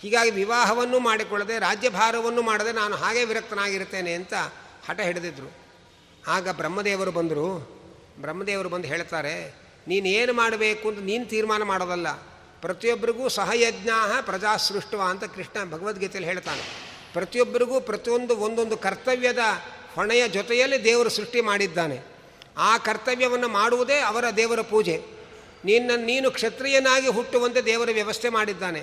ಹೀಗಾಗಿ ವಿವಾಹವನ್ನು ಮಾಡಿಕೊಳ್ಳದೆ ರಾಜ್ಯಭಾರವನ್ನು ಮಾಡದೆ ನಾನು ಹಾಗೆ ವಿರಕ್ತನಾಗಿರ್ತೇನೆ ಅಂತ ಹಠ ಹಿಡಿದಿದ್ರು. ಆಗ ಬ್ರಹ್ಮದೇವರು ಬಂದರು. ಬ್ರಹ್ಮದೇವರು ಬಂದು ಹೇಳ್ತಾರೆ, ನೀನು ಏನು ಮಾಡಬೇಕು ಅಂತ ನೀನು ತೀರ್ಮಾನ ಮಾಡೋದಲ್ಲ. ಪ್ರತಿಯೊಬ್ಬರಿಗೂ ಸಹಯಜ್ಞ ಪ್ರಜಾ ಸೃಷ್ಟುವ ಅಂತ ಕೃಷ್ಣ ಭಗವದ್ಗೀತೆಯಲ್ಲಿ ಹೇಳ್ತಾನೆ. ಪ್ರತಿಯೊಬ್ಬರಿಗೂ ಪ್ರತಿಯೊಂದು ಒಂದೊಂದು ಕರ್ತವ್ಯದ ಹೊಣೆಯ ಜೊತೆಯಲ್ಲಿ ದೇವರು ಸೃಷ್ಟಿ ಮಾಡಿದ್ದಾನೆ. ಆ ಕರ್ತವ್ಯವನ್ನು ಮಾಡುವುದೇ ಅವರ ದೇವರ ಪೂಜೆ. ನಿನ್ನ, ನೀನು ಕ್ಷತ್ರಿಯನಾಗಿ ಹುಟ್ಟುವಂತೆ ದೇವರ ವ್ಯವಸ್ಥೆ ಮಾಡಿದ್ದಾನೆ.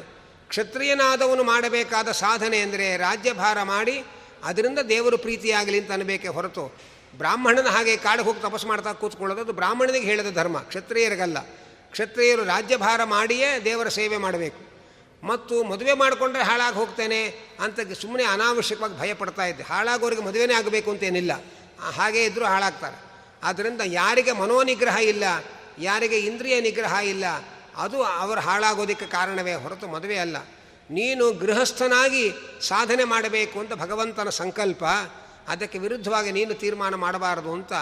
ಕ್ಷತ್ರಿಯನಾದವನು ಮಾಡಬೇಕಾದ ಸಾಧನೆ ಅಂದರೆ ರಾಜ್ಯಭಾರ ಮಾಡಿ ಅದರಿಂದ ದೇವರು ಪ್ರೀತಿಯಾಗಲಿ ಅಂತ ಅನ್ನಬೇಕೆ ಹೊರತು ಬ್ರಾಹ್ಮಣನ ಹಾಗೆ ಕಾಡಿಗೆ ಹೋಗಿ ತಪಸ್ಸು ಮಾಡ್ತಾ ಕೂತ್ಕೊಳ್ಳೋದು ಅದು ಬ್ರಾಹ್ಮಣನಿಗೆ ಹೇಳಿದ ಧರ್ಮ, ಕ್ಷತ್ರಿಯರಿಗಲ್ಲ. ಕ್ಷತ್ರಿಯರು ರಾಜ್ಯಭಾರ ಮಾಡಿಯೇ ದೇವರ ಸೇವೆ ಮಾಡಬೇಕು. ಮತ್ತು ಮದುವೆ ಮಾಡಿಕೊಂಡ್ರೆ ಹಾಳಾಗಿ ಹೋಗ್ತೇನೆ ಅಂತ ಸುಮ್ಮನೆ ಅನಾವಶ್ಯಕವಾಗಿ ಭಯಪಡ್ತಾ ಇದ್ದೆ. ಹಾಳಾಗೋರಿಗೆ ಮದುವೆನೇ ಆಗಬೇಕು ಅಂತೇನಿಲ್ಲ ಹಾಗೇ ಇದ್ದರೂ ಹಾಳಾಗ್ತಾರೆ. ಆದ್ದರಿಂದ ಯಾರಿಗೆ ಮನೋನಿಗ್ರಹ ಇಲ್ಲ, ಯಾರಿಗೆ ಇಂದ್ರಿಯ ನಿಗ್ರಹ ಇಲ್ಲ, ಅದು ಅವರು ಹಾಳಾಗೋದಕ್ಕೆ ಕಾರಣವೇ ಹೊರತು ಮದುವೆ ಅಲ್ಲ. ನೀನು ಗೃಹಸ್ಥನಾಗಿ ಸಾಧನೆ ಮಾಡಬೇಕು ಅಂತ ಭಗವಂತನ ಸಂಕಲ್ಪ, ಅದಕ್ಕೆ ವಿರುದ್ಧವಾಗಿ ನೀನು ತೀರ್ಮಾನ ಮಾಡಬಾರದು ಅಂತ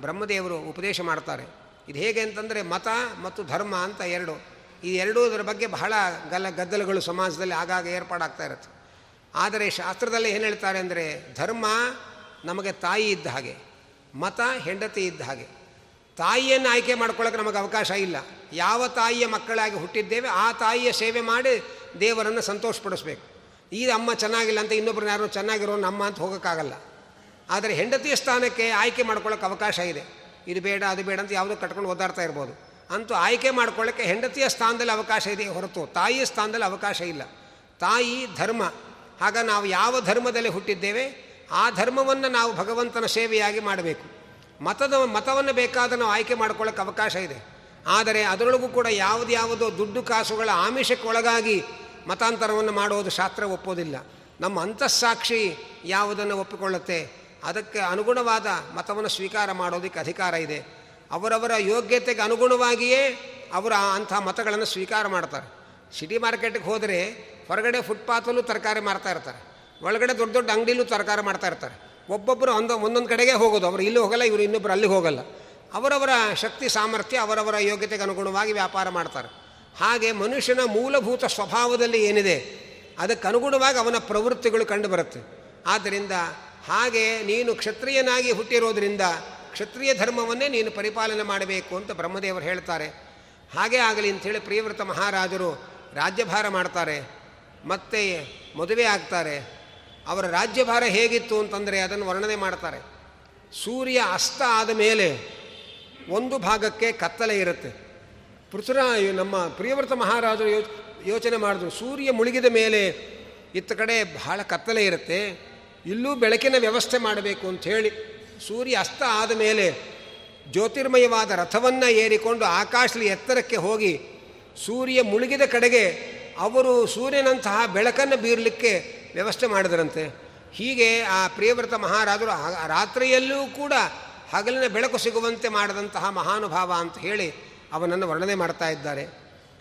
ಬ್ರಹ್ಮದೇವರು ಉಪದೇಶ ಮಾಡ್ತಾರೆ. ಇದು ಹೇಗೆ ಅಂತಂದರೆ ಮತ ಮತ್ತು ಧರ್ಮ ಅಂತ ಎರಡು. ಈ ಎರಡೂ ಇದರ ಬಗ್ಗೆ ಬಹಳ ಗಲ್ಲ ಗದ್ದಲಗಳು ಸಮಾಜದಲ್ಲಿ ಆಗಾಗ ಏರ್ಪಾಡಾಗ್ತಾ ಇರುತ್ತೆ. ಆದರೆ ಶಾಸ್ತ್ರದಲ್ಲಿ ಏನು ಹೇಳ್ತಾರೆ ಅಂದರೆ ಧರ್ಮ ನಮಗೆ ತಾಯಿ ಇದ್ದ ಹಾಗೆ. ಮತ ಹೆಂಡತಿ ಇದ್ದ ಹಾಗೆ. ತಾಯಿಯನ್ನು ಆಯ್ಕೆ ಮಾಡ್ಕೊಳ್ಳೋಕೆ ನಮಗೆ ಅವಕಾಶ ಇಲ್ಲ. ಯಾವ ತಾಯಿಯ ಮಕ್ಕಳಾಗಿ ಹುಟ್ಟಿದ್ದೇವೆ ಆ ತಾಯಿಯ ಸೇವೆ ಮಾಡಿ ದೇವರನ್ನು ಸಂತೋಷಪಡಿಸ್ಬೇಕು. ಈ ಅಮ್ಮ ಚೆನ್ನಾಗಿಲ್ಲ ಅಂತ ಇನ್ನೊಬ್ಬರು ಯಾರು ಚೆನ್ನಾಗಿರೋ ನಮ್ಮ ಅಂತ ಹೋಗೋಕ್ಕಾಗಲ್ಲ. ಆದರೆ ಹೆಂಡತಿಯ ಸ್ಥಾನಕ್ಕೆ ಆಯ್ಕೆ ಮಾಡ್ಕೊಳ್ಳೋಕೆ ಅವಕಾಶ ಇದೆ. ಇದು ಬೇಡ, ಅದು ಬೇಡ ಅಂತ ಯಾವುದೋ ಕಟ್ಕೊಂಡು ಓದಾಡ್ತಾ ಇರ್ಬೋದು. ಅಂತೂ ಆಯ್ಕೆ ಮಾಡ್ಕೊಳ್ಳೋಕ್ಕೆ ಹೆಂಡತಿಯ ಸ್ಥಾನದಲ್ಲಿ ಅವಕಾಶ ಇದೆ ಹೊರತು ತಾಯಿಯ ಸ್ಥಾನದಲ್ಲಿ ಅವಕಾಶ ಇಲ್ಲ. ತಾಯಿ ಧರ್ಮ. ಆಗ ನಾವು ಯಾವ ಧರ್ಮದಲ್ಲಿ ಹುಟ್ಟಿದ್ದೇವೆ? ಆ ಧರ್ಮವನ್ನು ನಾವು ಭಗವಂತನ ಸೇವೆಯಾಗಿ ಮಾಡಬೇಕು. ಮತದ, ಮತವನ್ನು ಬೇಕಾದ ನಾವು ಆಯ್ಕೆ ಮಾಡ್ಕೊಳ್ಳೋಕೆ ಅವಕಾಶ ಇದೆ. ಆದರೆ ಅದರೊಳಗೂ ಕೂಡ ಯಾವುದು ಯಾವುದೋ ದುಡ್ಡು ಕಾಸುಗಳ ಆಮಿಷಕ್ಕೊಳಗಾಗಿ ಮತಾಂತರವನ್ನು ಮಾಡೋದು ಶಾಸ್ತ್ರ ಒಪ್ಪೋದಿಲ್ಲ. ನಮ್ಮ ಅಂತಃಸಾಕ್ಷಿ ಯಾವುದನ್ನು ಒಪ್ಪಿಕೊಳ್ಳುತ್ತೆ? ಅದಕ್ಕೆ ಅನುಗುಣವಾದ ಮತವನ್ನು ಸ್ವೀಕಾರ ಮಾಡೋದಕ್ಕೆ ಅಧಿಕಾರ ಇದೆ. ಅವರವರ ಯೋಗ್ಯತೆಗೆ ಅನುಗುಣವಾಗಿಯೇ ಅವರು ಅಂಥ ಮತಗಳನ್ನು ಸ್ವೀಕಾರ ಮಾಡ್ತಾರೆ. ಸಿಟಿ ಮಾರ್ಕೆಟ್ಗೆ ಹೋದರೆ ಹೊರಗಡೆ ಫುಟ್ಪಾತಲ್ಲೂ ತರಕಾರಿ ಮಾರ್ತಾ ಇರ್ತಾರೆ. ಒಳಗಡೆ ದೊಡ್ಡ ದೊಡ್ಡ ಅಂಗಡಿಲೂ ತರಕಾರಿ ಮಾಡ್ತಾ ಇರ್ತಾರೆ. ಒಬ್ಬೊಬ್ಬರು ಒಂದು, ಒಂದೊಂದು ಕಡೆಗೆ ಹೋಗೋದು. ಅವರು ಇಲ್ಲಿ ಹೋಗಲ್ಲ, ಇವರು ಇನ್ನೊಬ್ಬರು ಅಲ್ಲಿ ಹೋಗಲ್ಲ. ಅವರವರ ಶಕ್ತಿ, ಸಾಮರ್ಥ್ಯ, ಅವರವರ ಯೋಗ್ಯತೆಗೆ ಅನುಗುಣವಾಗಿ ವ್ಯಾಪಾರ ಮಾಡ್ತಾರೆ. ಹಾಗೆ ಮನುಷ್ಯನ ಮೂಲಭೂತ ಸ್ವಭಾವದಲ್ಲಿ ಏನಿದೆ, ಅದಕ್ಕೆ ಅನುಗುಣವಾಗಿ ಅವನ ಪ್ರವೃತ್ತಿಗಳು ಕಂಡು ಬರುತ್ತೆ. ಆದ್ದರಿಂದ ಹಾಗೆ ನೀನು ಕ್ಷತ್ರಿಯನಾಗಿ ಹುಟ್ಟಿರೋದರಿಂದ ಕ್ಷತ್ರಿಯ ಧರ್ಮವನ್ನೇ ನೀನು ಪರಿಪಾಲನೆ ಮಾಡಬೇಕು ಅಂತ ಬ್ರಹ್ಮದೇವರು ಹೇಳ್ತಾರೆ. ಹಾಗೇ ಆಗಲಿ ಅಂಥೇಳಿ ಪ್ರಿಯವ್ರತ ಮಹಾರಾಜರು ರಾಜ್ಯಭಾರ ಮಾಡ್ತಾರೆ. ಮತ್ತೆ ಮದುವೆ ಆಗ್ತಾರೆ. ಅವರ ರಾಜ್ಯಭಾರ ಹೇಗಿತ್ತು ಅಂತಂದರೆ ಅದನ್ನು ವರ್ಣನೆ ಮಾಡ್ತಾರೆ. ಸೂರ್ಯ ಅಸ್ತ ಆದ ಮೇಲೆ ಒಂದು ಭಾಗಕ್ಕೆ ಕತ್ತಲೆ ಇರುತ್ತೆ. ಪೃಥ್ವರ ನಮ್ಮ ಪ್ರಿಯವ್ರತ ಮಹಾರಾಜರು ಯೋ ಯೋಚನೆ ಮಾಡಿದ್ರು, ಸೂರ್ಯ ಮುಳುಗಿದ ಮೇಲೆ ಇತ್ತ ಕಡೆ ಬಹಳ ಕತ್ತಲೆ ಇರುತ್ತೆ, ಇಲ್ಲೂ ಬೆಳಕಿನ ವ್ಯವಸ್ಥೆ ಮಾಡಬೇಕು ಅಂಥೇಳಿ ಸೂರ್ಯ ಅಸ್ತ ಆದ ಮೇಲೆ ಜ್ಯೋತಿರ್ಮಯವಾದ ರಥವನ್ನು ಏರಿಕೊಂಡು ಆಕಾಶದಲ್ಲಿ ಎತ್ತರಕ್ಕೆ ಹೋಗಿ ಸೂರ್ಯ ಮುಳುಗಿದ ಕಡೆಗೆ ಅವರು ಸೂರ್ಯನಂತಹ ಬೆಳಕನ್ನು ಬೀರಲಿಕ್ಕೆ ವ್ಯವಸ್ಥೆ ಮಾಡಿದರಂತೆ. ಹೀಗೆ ಆ ಪ್ರಿಯವ್ರತ ಮಹಾರಾಜರು ರಾತ್ರಿಯಲ್ಲೂ ಕೂಡ ಹಗಲಿನ ಬೆಳಕು ಸಿಗುವಂತೆ ಮಾಡಿದಂತಹ ಮಹಾನುಭಾವ ಅಂತ ಹೇಳಿ ಅವನನ್ನು ವರ್ಣನೆ ಮಾಡ್ತಾ ಇದ್ದಾರೆ.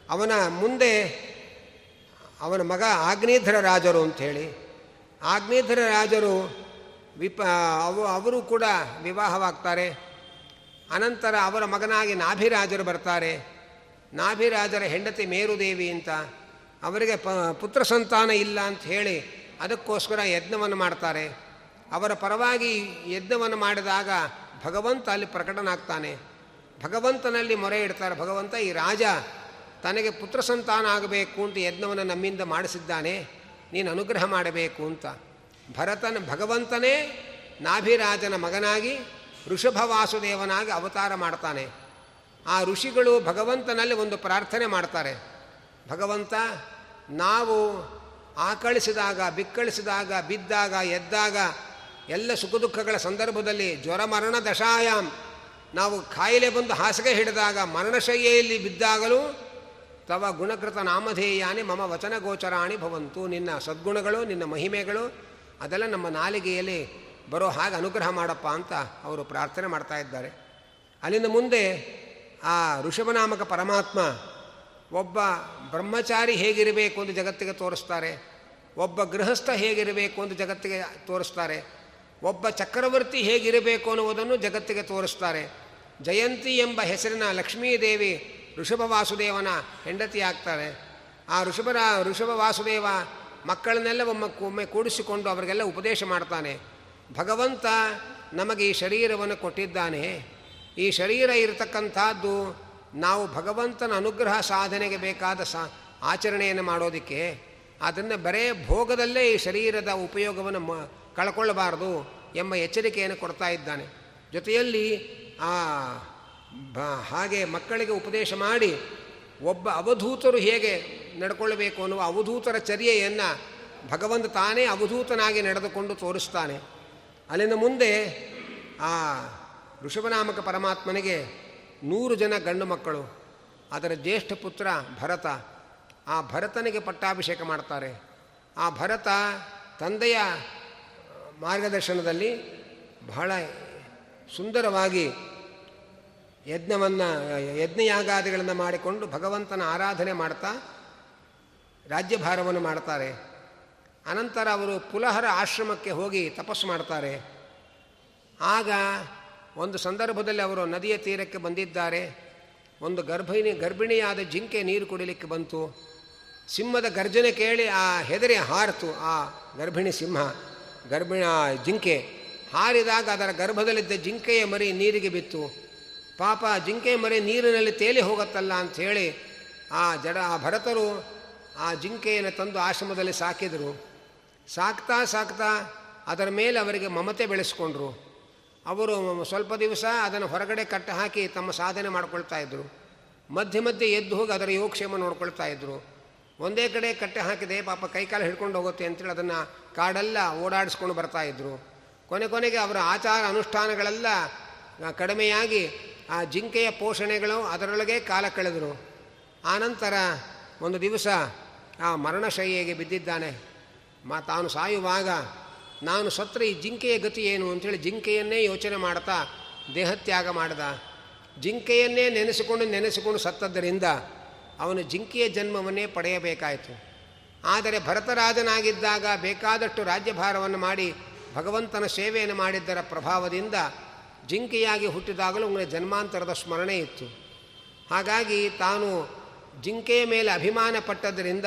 ಅವನ ಮುಂದೆ ಅವನ ಮಗ ಆಗ್ನೇಧರ ರಾಜರು ಅಂತ ಹೇಳಿ. ಆಗ್ನೇಧರ ರಾಜರು ವಿಪ ಅವು ಅವರು ಕೂಡ ವಿವಾಹವಾಗ್ತಾರೆ. ಅನಂತರ ಅವರ ಮಗನಾಗಿ ನಾಭಿರಾಜರು ಬರ್ತಾರೆ. ನಾಭಿರಾಜರ ಹೆಂಡತಿ ಮೇರುದೇವಿ ಅಂತ. ಅವರಿಗೆ ಪ ಪುತ್ರ ಸಂತಾನ ಇಲ್ಲ ಅಂತ ಹೇಳಿ ಅದಕ್ಕೋಸ್ಕರ ಯಜ್ಞವನ್ನು ಮಾಡ್ತಾರೆ. ಅವರ ಪರವಾಗಿ ಯಜ್ಞವನ್ನು ಮಾಡಿದಾಗ ಭಗವಂತ ಅಲ್ಲಿ ಪ್ರಕಟನಾಗ್ತಾನೆ. ಭಗವಂತನಲ್ಲಿ ಮೊರೆ ಇಡ್ತಾರೆ. ಭಗವಂತ, ಈ ರಾಜ, ತನಗೆ ಪುತ್ರ ಸಂತಾನ ಆಗಬೇಕು ಅಂತ ಯಜ್ಞವನ್ನು ನಮ್ಮಿಂದ ಮಾಡಿಸಿದ್ದಾನೆ. ನೀನು ಅನುಗ್ರಹ ಮಾಡಬೇಕು ಅಂತ. ಭರತನ, ಭಗವಂತನೇ ನಾಭಿರಾಜನ ಮಗನಾಗಿ, ಋಷಭ ವಾಸುದೇವನಾಗಿ ಅವತಾರ ಮಾಡ್ತಾನೆ. ಆ ಋಷಿಗಳು ಭಗವಂತನಲ್ಲಿ ಒಂದು ಪ್ರಾರ್ಥನೆ ಮಾಡ್ತಾರೆ. ಭಗವಂತ, ನಾವು ಆಕಳಿಸಿದಾಗ, ಬಿಕ್ಕಳಿಸಿದಾಗ, ಬಿದ್ದಾಗ, ಎದ್ದಾಗ ಎಲ್ಲ ಸುಖ ದುಃಖಗಳ ಸಂದರ್ಭದಲ್ಲಿ ಜ್ವರ ಮರಣ ದಶಾಯಾಮ್ ನಾವು ಕಾಯಿಲೆ ಬಂದು ಹಾಸಿಗೆ ಹಿಡಿದಾಗ ಮರಣಶಯ್ಯೆಯಲ್ಲಿ ಬಿದ್ದಾಗಲೂ ತವ ಗುಣಕೃತ ನಾಮಧೇಯಾನಿ ಮಮ ವಚನ ಗೋಚರಾಣಿ ಭವಂತು. ನಿನ್ನ ಸದ್ಗುಣಗಳು, ನಿನ್ನ ಮಹಿಮೆಗಳು, ಅದೆಲ್ಲ ನಮ್ಮ ನಾಲಿಗೆಯಲ್ಲಿ ಬರೋ ಹಾಗೆ ಅನುಗ್ರಹ ಮಾಡಪ್ಪ ಅಂತ ಅವರು ಪ್ರಾರ್ಥನೆ ಮಾಡ್ತಾ ಇದ್ದಾರೆ. ಅಲ್ಲಿಂದ ಮುಂದೆ ಆ ಋಷಭನಾಮಕ ಪರಮಾತ್ಮ ಒಬ್ಬ ಬ್ರಹ್ಮಚಾರಿ ಹೇಗಿರಬೇಕು ಅಂತ ಜಗತ್ತಿಗೆ ತೋರಿಸ್ತಾರೆ, ಒಬ್ಬ ಗೃಹಸ್ಥ ಹೇಗಿರಬೇಕು ಅಂತ ಜಗತ್ತಿಗೆ ತೋರಿಸ್ತಾರೆ, ಒಬ್ಬ ಚಕ್ರವರ್ತಿ ಹೇಗಿರಬೇಕು ಅನ್ನುವುದನ್ನು ಜಗತ್ತಿಗೆ ತೋರಿಸ್ತಾರೆ. ಜಯಂತಿ ಎಂಬ ಹೆಸರಿನ ಲಕ್ಷ್ಮೀದೇವಿ ಋಷಭ ವಾಸುದೇವನ ಹೆಂಡತಿ ಆಗ್ತಾರೆ. ಆ ಋಷಭರ, ಋಷಭ ವಾಸುದೇವ ಮಕ್ಕಳನ್ನೆಲ್ಲ ಒಮ್ಮೆ ಕೂಡಿಸಿಕೊಂಡು ಅವರಿಗೆಲ್ಲ ಉಪದೇಶ ಮಾಡ್ತಾನೆ. ಭಗವಂತ ನಮಗೆ ಈ ಶರೀರವನ್ನು ಕೊಟ್ಟಿದ್ದಾನೆ. ಈ ಶರೀರ ಇರತಕ್ಕಂಥದ್ದು ನಾವು ಭಗವಂತನ ಅನುಗ್ರಹ ಸಾಧನೆಗೆ ಬೇಕಾದ ಸಾ ಆಚರಣೆಯನ್ನು ಮಾಡೋದಕ್ಕೆ ಅದನ್ನು ಬರೇ ಭೋಗದಲ್ಲೇ ಈ ಶರೀರದ ಉಪಯೋಗವನ್ನು ಮ ಕಳ್ಕೊಳ್ಳಬಾರದು ಎಂಬ ಎಚ್ಚರಿಕೆಯನ್ನು ಕೊಡ್ತಾ ಇದ್ದಾನೆ. ಜೊತೆಯಲ್ಲಿ ಆ ಹಾಗೆ ಮಕ್ಕಳಿಗೆ ಉಪದೇಶ ಮಾಡಿ ಒಬ್ಬ ಅವಧೂತರು ಹೇಗೆ ನಡ್ಕೊಳ್ಬೇಕು ಅನ್ನುವ ಅವಧೂತರ ಚರ್ಯೆಯನ್ನು ಭಗವಂತ ತಾನೇ ಅವಧೂತನಾಗಿ ನಡೆದುಕೊಂಡು ತೋರಿಸ್ತಾನೆ. ಅಲ್ಲಿಂದ ಮುಂದೆ ಆ ಋಷಭನಾಮಕ ಪರಮಾತ್ಮನಿಗೆ ನೂರು ಜನ ಗಂಡು ಮಕ್ಕಳು ಅದರ ಜ್ಯೇಷ್ಠ ಪುತ್ರ ಭರತ. ಆ ಭರತನಿಗೆ ಪಟ್ಟಾಭಿಷೇಕ ಮಾಡ್ತಾರೆ. ಆ ಭರತ ತಂದೆಯ ಮಾರ್ಗದರ್ಶನದಲ್ಲಿ ಬಹಳ ಸುಂದರವಾಗಿ ಯಜ್ಞವನ್ನು, ಯಜ್ಞಯಾಗಾದಿಗಳನ್ನು ಮಾಡಿಕೊಂಡು ಭಗವಂತನ ಆರಾಧನೆ ಮಾಡ್ತಾ ರಾಜ್ಯಭಾರವನ್ನು ಮಾಡ್ತಾರೆ. ಅನಂತರ ಅವರು ಪುಲಹರ ಆಶ್ರಮಕ್ಕೆ ಹೋಗಿ ತಪಸ್ಸು ಮಾಡ್ತಾರೆ. ಆಗ ಒಂದು ಸಂದರ್ಭದಲ್ಲಿ ಅವರು ನದಿಯ ತೀರಕ್ಕೆ ಬಂದಿದ್ದಾರೆ. ಒಂದು ಗರ್ಭಿಣಿ, ಗರ್ಭಿಣಿಯಾದ ಜಿಂಕೆ ನೀರು ಕುಡಿಲಿಕ್ಕೆ ಬಂತು. ಸಿಂಹದ ಗರ್ಜನೆ ಕೇಳಿ ಆ ಹೆದರಿ ಹಾರಿತು, ಆ ಗರ್ಭಿಣಿ ಸಿಂಹ, ಗರ್ಭಿಣ ಜಿಂಕೆ. ಹಾರಿದಾಗ ಅದರ ಗರ್ಭದಲ್ಲಿದ್ದ ಜಿಂಕೆಯ ಮರಿ ನೀರಿಗೆ ಬಿತ್ತು. ಪಾಪ ಜಿಂಕೆ ಮರಿ ನೀರಿನಲ್ಲಿ ತೇಲಿ ಹೋಗುತ್ತಲ್ಲ ಅಂಥೇಳಿ ಆ ಜಡ, ಆ ಭರತರು ಆ ಜಿಂಕೆಯನ್ನು ತಂದು ಆಶ್ರಮದಲ್ಲಿ ಸಾಕಿದರು. ಸಾಕ್ತಾ ಸಾಕ್ತಾ ಅದರ ಮೇಲೆ ಅವರಿಗೆ ಮಮತೆ ಬೆಳೆಸ್ಕೊಂಡ್ರು. ಅವರು ಸ್ವಲ್ಪ ದಿವಸ ಅದನ್ನು ಹೊರಗಡೆ ಕಟ್ಟ ಹಾಕಿ ತಮ್ಮ ಸಾಧನೆ ಮಾಡ್ಕೊಳ್ತಾ ಇದ್ದರು ಮಧ್ಯೆ ಮಧ್ಯೆ ಎದ್ದು ಹೋಗಿ ಅದರ ಯೋಗಕ್ಷೇಮ ನೋಡ್ಕೊಳ್ತಾ ಇದ್ದರು ಒಂದೇ ಕಡೆ ಕಟ್ಟೆ ಹಾಕಿದೆ, ಪಾಪ ಕೈಕಾಲು ಹಿಡ್ಕೊಂಡು ಹೋಗುತ್ತೆ ಅಂತೇಳಿ ಅದನ್ನು ಕಾಡೆಲ್ಲ ಓಡಾಡಿಸ್ಕೊಂಡು ಬರ್ತಾ ಇದ್ದರು ಕೊನೆ ಕೊನೆಗೆ ಅವರ ಆಚಾರ ಅನುಷ್ಠಾನಗಳೆಲ್ಲ ಕಡಿಮೆಯಾಗಿ ಆ ಜಿಂಕೆಯ ಪೋಷಣೆಗಳು ಅದರೊಳಗೆ ಕಾಲ ಕಳೆದರು. ಆನಂತರ ಒಂದು ದಿವಸ ಆ ಮರಣಶೈಯಿಗೆ ಬಿದ್ದಿದ್ದಾನೆ. ಮಾ, ತಾನು ಸಾಯುವಾಗ ನಾನು ಸತ್ರ ಈ ಜಿಂಕೆಯ ಗತಿ ಏನು ಅಂಥೇಳಿ ಜಿಂಕೆಯನ್ನೇ ಯೋಚನೆ ಮಾಡ್ತಾ ದೇಹತ್ಯಾಗ ಮಾಡಿದ. ಜಿಂಕೆಯನ್ನೇ ನೆನೆಸಿಕೊಂಡು ನೆನೆಸಿಕೊಂಡು ಸತ್ತದ್ದರಿಂದ ಅವನು ಜಿಂಕೆಯ ಜನ್ಮವನ್ನೇ ಪಡೆಯಬೇಕಾಯಿತು. ಆದರೆ ಭರತರಾಜನಾಗಿದ್ದಾಗ ಬೇಕಾದಷ್ಟು ರಾಜ್ಯಭಾರವನ್ನು ಮಾಡಿ ಭಗವಂತನ ಸೇವೆಯನ್ನು ಮಾಡಿದ್ದರ ಪ್ರಭಾವದಿಂದ ಜಿಂಕೆಯಾಗಿ ಹುಟ್ಟಿದಾಗಲೂ ಅವನಿಗೆ ಜನ್ಮಾಂತರದ ಸ್ಮರಣೆ ಇತ್ತು. ಹಾಗಾಗಿ ತಾನು ಜಿಂಕೆಯ ಮೇಲೆ ಅಭಿಮಾನ ಪಟ್ಟದ್ದರಿಂದ